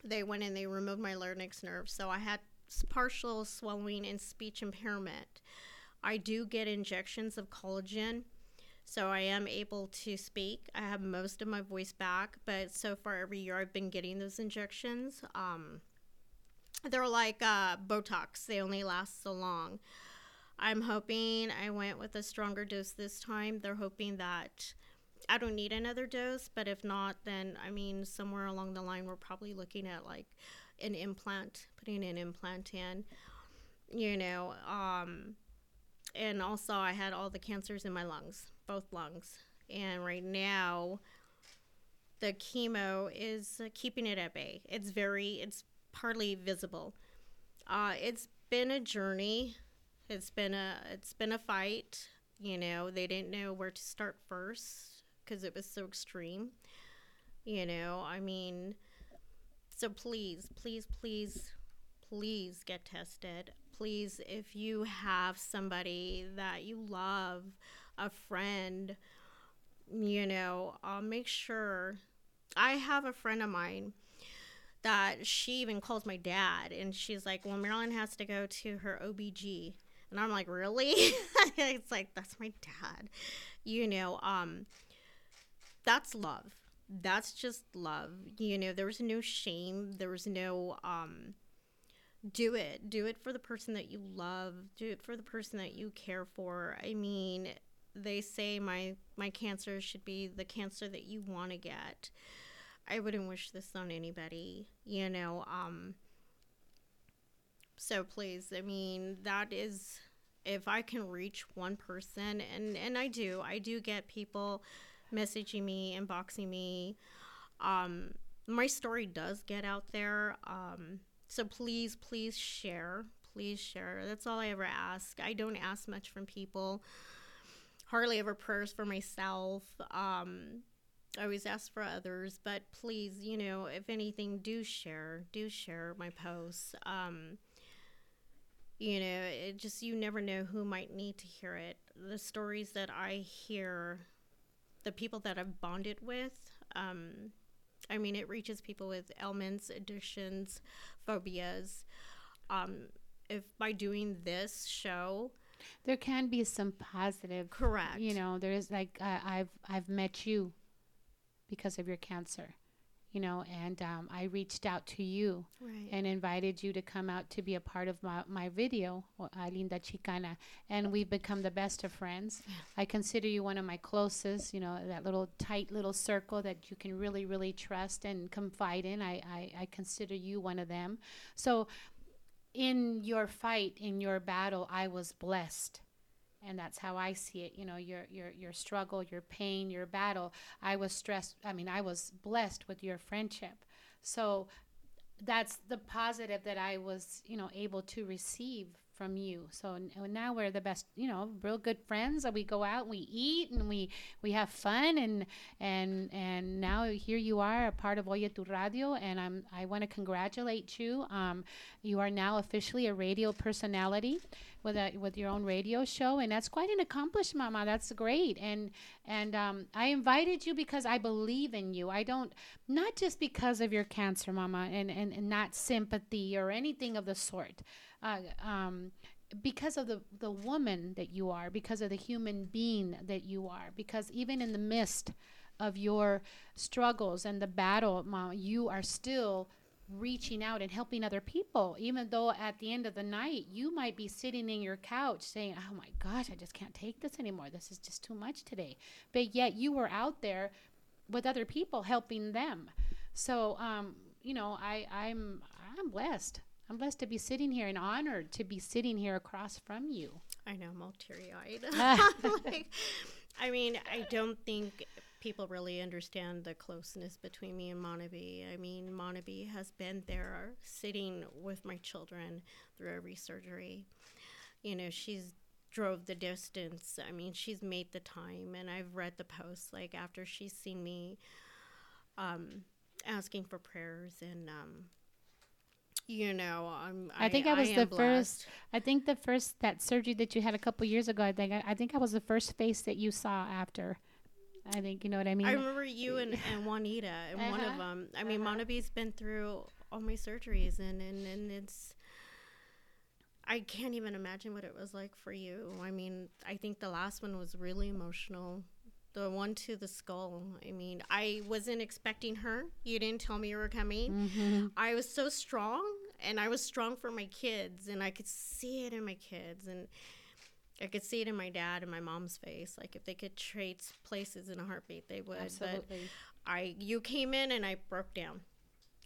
they went and they removed my larynx nerve. So I had partial swallowing and speech impairment. I do get injections of collagen, so I am able to speak. I have most of my voice back, but so far every year I've been getting those injections. Um, they're like uh, Botox, they only last so long. I'm hoping I went with a stronger dose this time. They're hoping that I don't need another dose, but if not, then I mean, somewhere along the line, we're probably looking at like an implant, putting an implant in, you know. Um, and also, I had all the cancers in my lungs, both lungs. And right now, the chemo is uh, keeping it at bay. It's very, it's partly visible. Uh, it's been a journey. It's been a, it's been a fight. You know, they didn't know where to start first because it was so extreme. You know, I mean, so please, please, please, please get tested. Please, if you have somebody that you love, a friend, you know, uh, make sure. I have a friend of mine that she even calls my dad, and she's like, Well, Marilyn has to go to her OBG. And I'm like, Really? it's like, That's my dad. You know, um, that's love that's just love you know there was no shame there was no um do it do it for the person that you love do it for the person that you care for i mean they say my my cancer should be the cancer that you want to get i wouldn't wish this on anybody you know um so please i mean that is if i can reach one person and and i do i do get people messaging me, inboxing me. Um, my story does get out there. Um, so please, please share. Please share. That's all I ever ask. I don't ask much from people. Hardly ever prayers for myself. Um, I always ask for others, but please, you know, if anything, do share. Do share my posts. Um, you know, it just you never know who might need to hear it. The stories that I hear the people that I've bonded with. Um, I mean, it reaches people with ailments, addictions, phobias. Um, if by doing this show, there can be some positive. Correct. You know, there is like uh, I've I've met you because of your cancer. You know, and um, I reached out to you Right. and invited you to come out to be a part of my, my video, uh, Linda Chicana, and we've become the best of friends. I consider you one of my closest, you know, that little tight little circle that you can really, really trust and confide in. I, I, I consider you one of them. So, in your fight, in your battle, I was blessed. And that's how I see it. You know, your your your struggle, your pain, your battle. I was stressed. I mean, I was blessed with your friendship. So that's the positive that I was, you know, able to receive from you. So now we're the best, you know, real good friends. We go out, and we eat, and we we have fun, and and and now here you are, a part of Oye Tu Radio, and I'm I want to congratulate you. Um, you are now officially a radio personality with a with your own radio show, and that's quite an accomplishment, Mama. That's great, and and um, I invited you because I believe in you. I don't not just because of your cancer, Mama, and and, and not sympathy or anything of the sort. Uh, um, because of the the woman that you are, because of the human being that you are, because even in the midst of your struggles and the battle, Mama, you are still reaching out and helping other people, even though at the end of the night you might be sitting in your couch saying, Oh my gosh, I just can't take this anymore. This is just too much today. But yet you were out there with other people helping them. So, um, you know, I, I'm I'm blessed. I'm blessed to be sitting here and honored to be sitting here across from you. I know, I'm all teary eyed. like, I mean, I don't think people really understand the closeness between me and Monaby. I mean, Monaby has been there sitting with my children through every surgery. You know, she's drove the distance. I mean, she's made the time, and I've read the posts like after she's seen me um, asking for prayers and. Um, you know, I'm. I, think I was am the blessed. first. I think the first that surgery that you had a couple years ago. I think I, I think I was the first face that you saw after. I think you know what I mean. I remember you and, and Juanita, and one of Uh-huh. them. I mean, Monaby's been through all my surgeries, and, and, and it's. I can't even imagine what it was like for you. I mean, I think the last one was really emotional. The one to the skull. I mean, I wasn't expecting her. You didn't tell me you were coming. Mhm. I was so strong, and I was strong for my kids, and I could see it in my kids, and I could see it in my dad and my mom's face. Like if they could trade places in a heartbeat, they would. Absolutely. But I, you came in, and I broke down.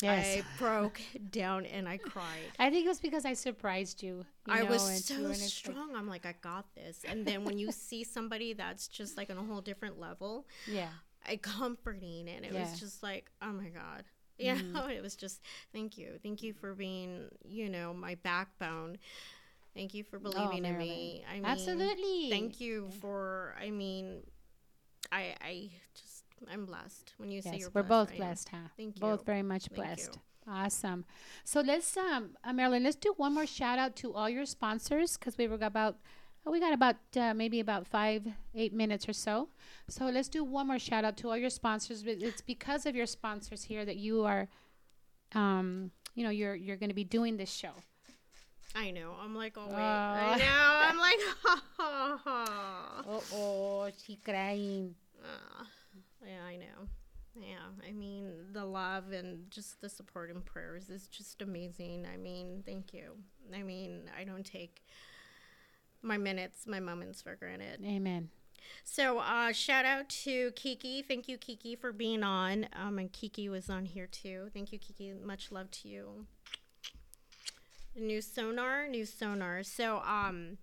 Yes. I broke down and I cried. I think it was because I surprised you. you I know, was so strong. I'm like, I got this. And then when you see somebody that's just like on a whole different level, Yeah. I comforting, and it Yeah. was just like, oh my god, you Mhm. know, it was just thank you, thank you for being, you know, my backbone. Thank you for believing in me. I mean, Oh, Absolutely. Thank you for. I mean, I I just I'm blessed when you say you're we're blessed. both blessed, huh? Thank you. Both very much Thank blessed. you. Awesome. So let's, um, uh, Marilyn, let's do one more shout out to all your sponsors because we were got about, oh, we got about uh, maybe about five, eight minutes or so. So let's do one more shout out to all your sponsors. But It's because of your sponsors here that you are, um, you know, you're you're going to be doing this show. I know. I'm like, oh wait. I know. I'm like, ha ha ha. Oh, oh, she crying. Uh, yeah, I know. Yeah, I mean, the love and just the support and prayers is just amazing. I mean, thank you. I mean, I don't take my minutes, my moments for granted. Amen. So, uh, shout out to Kiki. Thank you, Kiki, for being on. Um, and Kiki was on here too. Thank you, Kiki. Much love to you. New sonar, new sonar. So, um,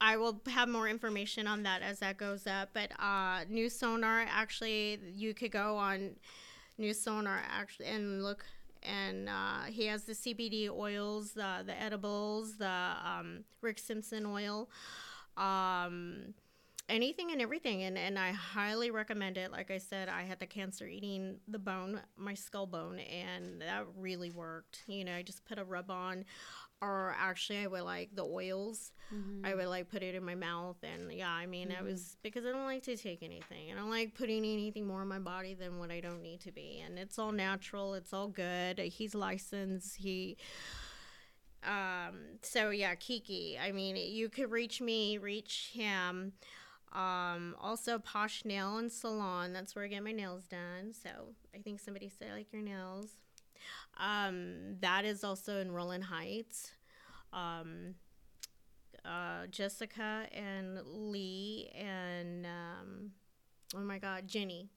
I will have more information on that as that goes up. But uh, new sonar, actually, you could go on new sonar actually and look. And uh, he has the CBD oils, the the edibles, the um, Rick Simpson oil. Um, anything and everything and, and i highly recommend it. Like i said i had the cancer eating the bone my skull bone and that really worked. You know i just put a rub on or actually i would like the oils. I would like put it in my mouth and yeah i mean i Mhm. was because i don't like to take anything i don't like putting anything more in my body than what i don't need to be and it's all natural it's all good. He's licensed he um so yeah kiki i mean you could reach me reach him um also posh nail and salon that's where i get my nails done. So i think somebody said I like your nails. Um that is also in rowland heights. Um uh jessica and lee and um oh my god jenny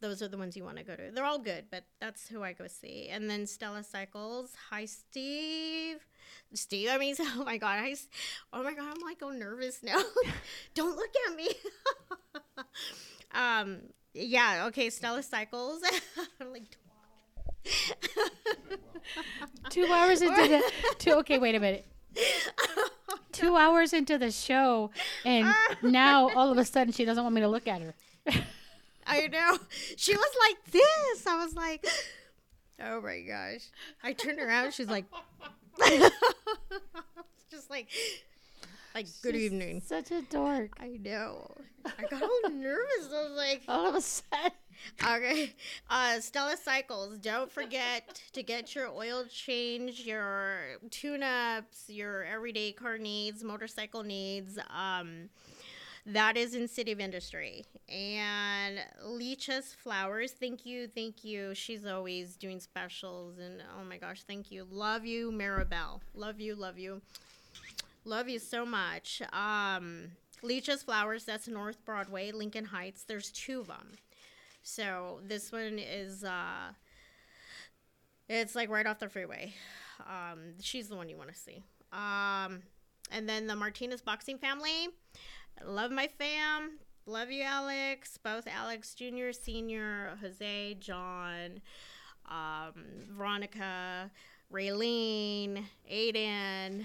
those are the ones you want to go to. They're all good, but that's who I go see. And then Stella Cycles. Hi, Steve. Steve, I mean, oh my God. I, oh my God, I'm like, all nervous now. Don't look at me. um, yeah, okay, Stella Cycles. I'm like, Two hours into the two. Okay, wait a minute. two hours into the show, and now all of a sudden she doesn't want me to look at her. I know. She was like this. I was like, oh my gosh. I turned around. She's like, just like, like good She's evening. Such a dork. I know. I got all nervous. I was like, All of a sudden. okay. Uh, Stella Cycles. Don't forget to get your oil change, your tune-ups, your everyday car needs, motorcycle needs. Um, that is in City of Industry. And Leech's Flowers. Thank you, thank you. She's always doing specials, and oh my gosh, thank you. Love you, Maribel. Love you, love you. Love you so much. Um, Leech's Flowers, that's North Broadway, Lincoln Heights. There's two of them. So this one is uh it's like right off the freeway. Um she's the one you want to see. Um and then the Martinez boxing family. Love my fam. Love you Alex, both Alex Jr., Senior, Jose, John, um, Veronica, Raylene, Aiden,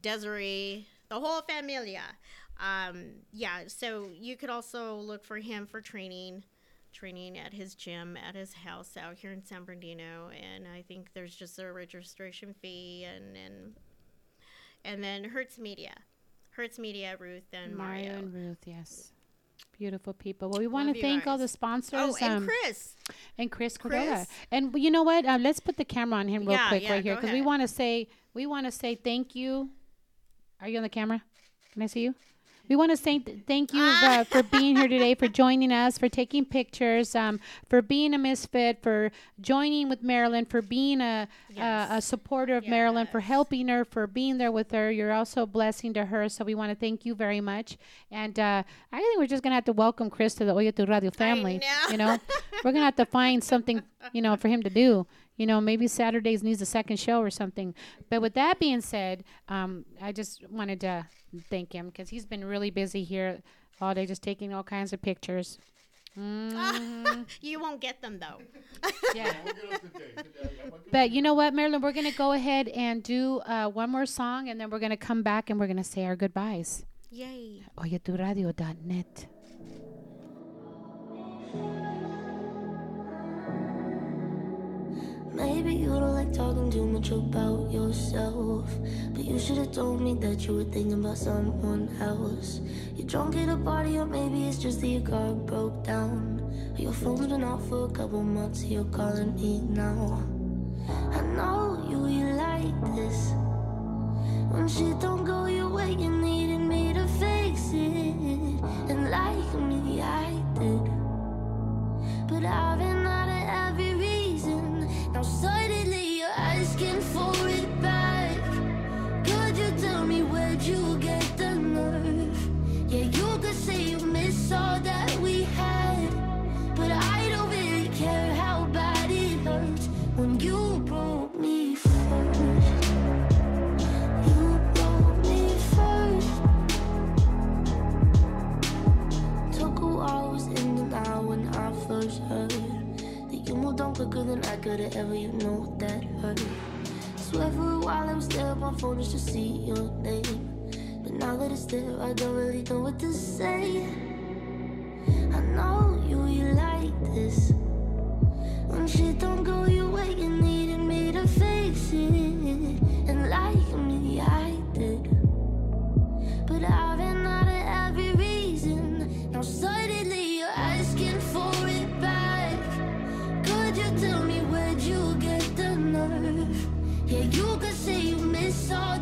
Desiree, the whole familia. Um, yeah, so you could also look for him for training, training at his gym at his house out here in San Bernardino, and I think there's just a registration fee, and and and then Hertz Media, Hertz Media, Ruth and Mario. Mario and Ruth, yes. Beautiful people. Well, we want to thank all the sponsors. Oh, and um, Chris. and Chris Chris. Cordova. And you know what? Uh, let's put the camera on him real Yeah, quick yeah, right here because we want to say we want to say thank you. Are you on the camera? Can I see you? We want to say th- thank you uh, for being here today, for joining us, for taking pictures, um, for being a misfit, for joining with Marilyn, for being a a, a supporter of Marilyn, for helping her, for being there with her. You're also a blessing to her, so we want to thank you very much. And uh, I think we're just gonna have to welcome Chris to the Oye Tu Radio family. know. You know, we're gonna have to find something, you know, for him to do. You know, maybe Saturdays needs a second show or something. But with that being said, um, I just wanted to thank him because he's been really busy here all day, just taking all kinds of pictures. Mhm. you won't get them though. Yeah. But you know what, Marilyn, we're gonna go ahead and do uh, one more song, and then we're gonna come back and we're gonna say our goodbyes. Yay. Oyeturadio.net. Maybe you don't like talking too much about yourself. But you should have told me that you were thinking about someone else. You're drunk at a party, or maybe it's just that your car broke down. Your phone's been off for a couple months, so you're calling me now. I know you, you like this. When shit don't go your way, you needed me to fix it. And like me, I did. But I've been out of every. Now suddenly quicker than I could have ever. You know that hurt. Swear for a while I was there on my phone just to see your name. But now that it's there, I don't really know what to say. I know you, you like this. When shit don't go your way, you needed me to fix it. And like say you miss all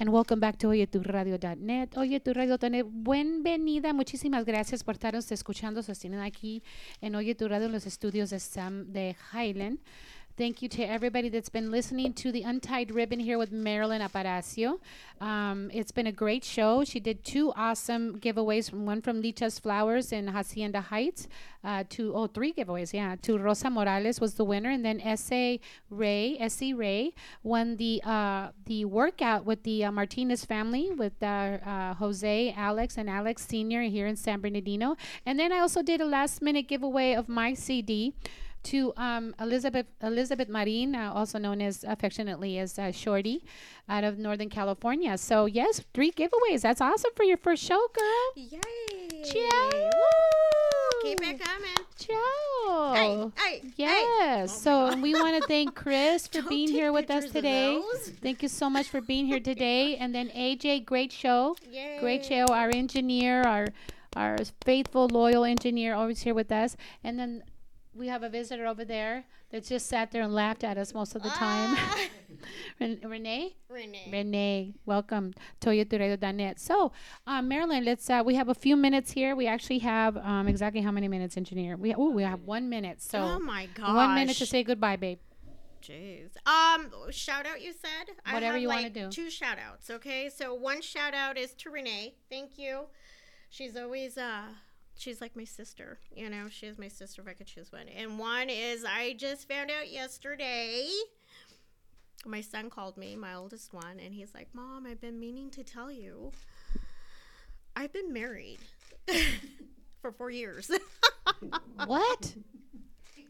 And welcome back to oyeturradio.net. Oyeturradio.net. Bienvenida. Muchísimas gracias por estarnos escuchando. Sostienen aquí en Oye Radio en los estudios de Sam de Highland. Thank you to everybody that's been listening to the Untied Ribbon here with Marilyn Aparicio. Um, it's been a great show. She did two awesome giveaways, from one from Lichas Flowers in Hacienda Heights, uh, two oh three giveaways, yeah. To Rosa Morales was the winner, and then S.A. Ray, Essie Raye won the uh, the workout with the uh, Martinez family with uh, uh, Jose, Alex, and Alex Senior here in San Bernardino. And then I also did a last minute giveaway of my CD to um, Elizabeth Elizabeth Marin, uh, also known as affectionately as uh, Shorty, out of Northern California. So yes, three giveaways. That's awesome for your first show, girl. Yay! Ciao. Keep it coming. Ciao. Hey, hey, hey. Yes. so we want to thank Chris for Don't being here with us today. Thank you so much for being here today. And then AJ, great show. Great show. Our engineer, our our faithful, loyal engineer, always here with us. And then we have a visitor over there that just sat there and laughed at us most of the time. Ren- Renee? Renee. Renee, welcome to oyeturadio.net. So, um, Marilyn, let's. Uh, we have a few minutes here. We actually have um, exactly how many minutes, engineer? We oh, we have one minute. So, Oh my one minute to say goodbye, babe. Jeez. Um, shout out you said? Whatever I have you wanna like do. Two shout outs, okay? So one shout out is to Renee. Thank you. She's always uh she's like my sister. You know, she is my sister if I could choose one. And one is I just found out yesterday. My son called me, my oldest one, and he's like, Mom, I've been meaning to tell you. I've been married for four years. What?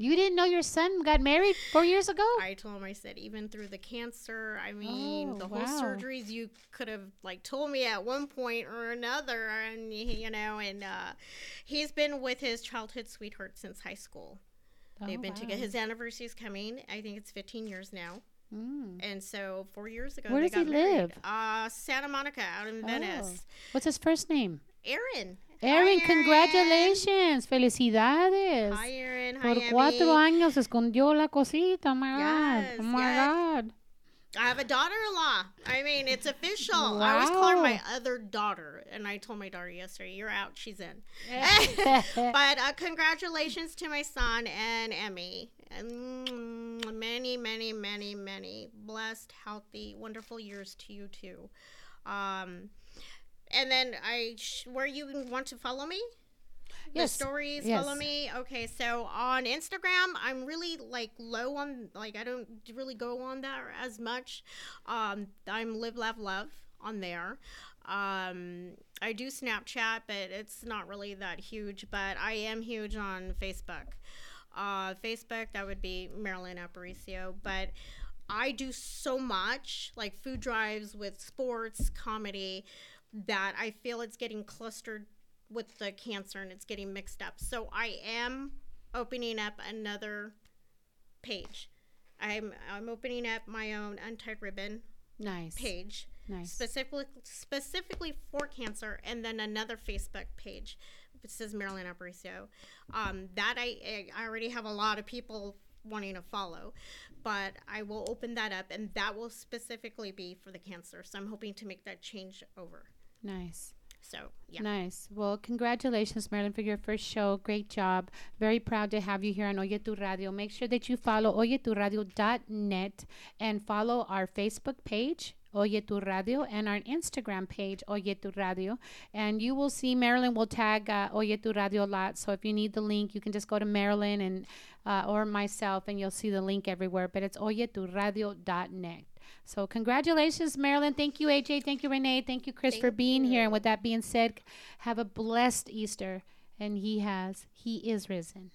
You didn't know your son got married four years ago? I told him, I said, even through the cancer, I mean, Oh, the whole wow. surgeries you could have like told me at one point or another, and you know, and uh, he's been with his childhood sweetheart since high school. They've Oh, been together. His anniversary is coming. I think it's 15 years now. Mm. And so four years ago, Where they does he married. live? Uh, Santa Monica, out in Venice. Oh. What's his first name? Aaron. Aaron, congratulations. Felicidades. Hi, Aaron. Hi, Por cuatro años escondió la cosita. Oh my Yes, God. Oh my yes. God. I have a daughter-in-law. I mean, it's official. I always call her my other daughter, and I told my daughter yesterday, "You're out. She's in." but uh, congratulations to my son and Emmy, and many, many, many, many blessed, healthy, wonderful years to you too. Um, and then I, sh- where you want to follow me? Yes, The stories yes. follow me. Okay, so on Instagram, I'm really like low on like I don't really go on that as much. Um, I'm live laugh love on there. Um, I do Snapchat, but it's not really that huge. But I am huge on Facebook. Uh, Facebook that would be Marilyn Aparicio, but I do so much like food drives with sports, comedy, that I feel it's getting clustered with the cancer and it's getting mixed up. So I am opening up another page. I'm I'm opening up my own untied ribbon Nice. page Nice. specifically specifically for cancer and then another Facebook page. It says Marilyn Aparicio. Um, that I I already have a lot of people wanting to follow, but I will open that up and that will specifically be for the cancer. So I'm hoping to make that change over. Nice. So yeah. Nice. Well, congratulations, Marilyn, for your first show. Great job. Very proud to have you here on Oye Tu Radio. Make sure that you follow oyeturadio.net and follow our Facebook page, Oye Tu Radio, and our Instagram page, Oye Tu Radio. And you will see Marilyn will tag uh, Oye Tu Radio a lot. So if you need the link, you can just go to Marilyn and uh, or myself, and you'll see the link everywhere. But it's oyeturadio.net. So congratulations, Marilyn. Thank you, AJ. Thank you, Renee. Thank you, Chris, for being here. And with that being said, have a blessed Easter. And he has, he is risen.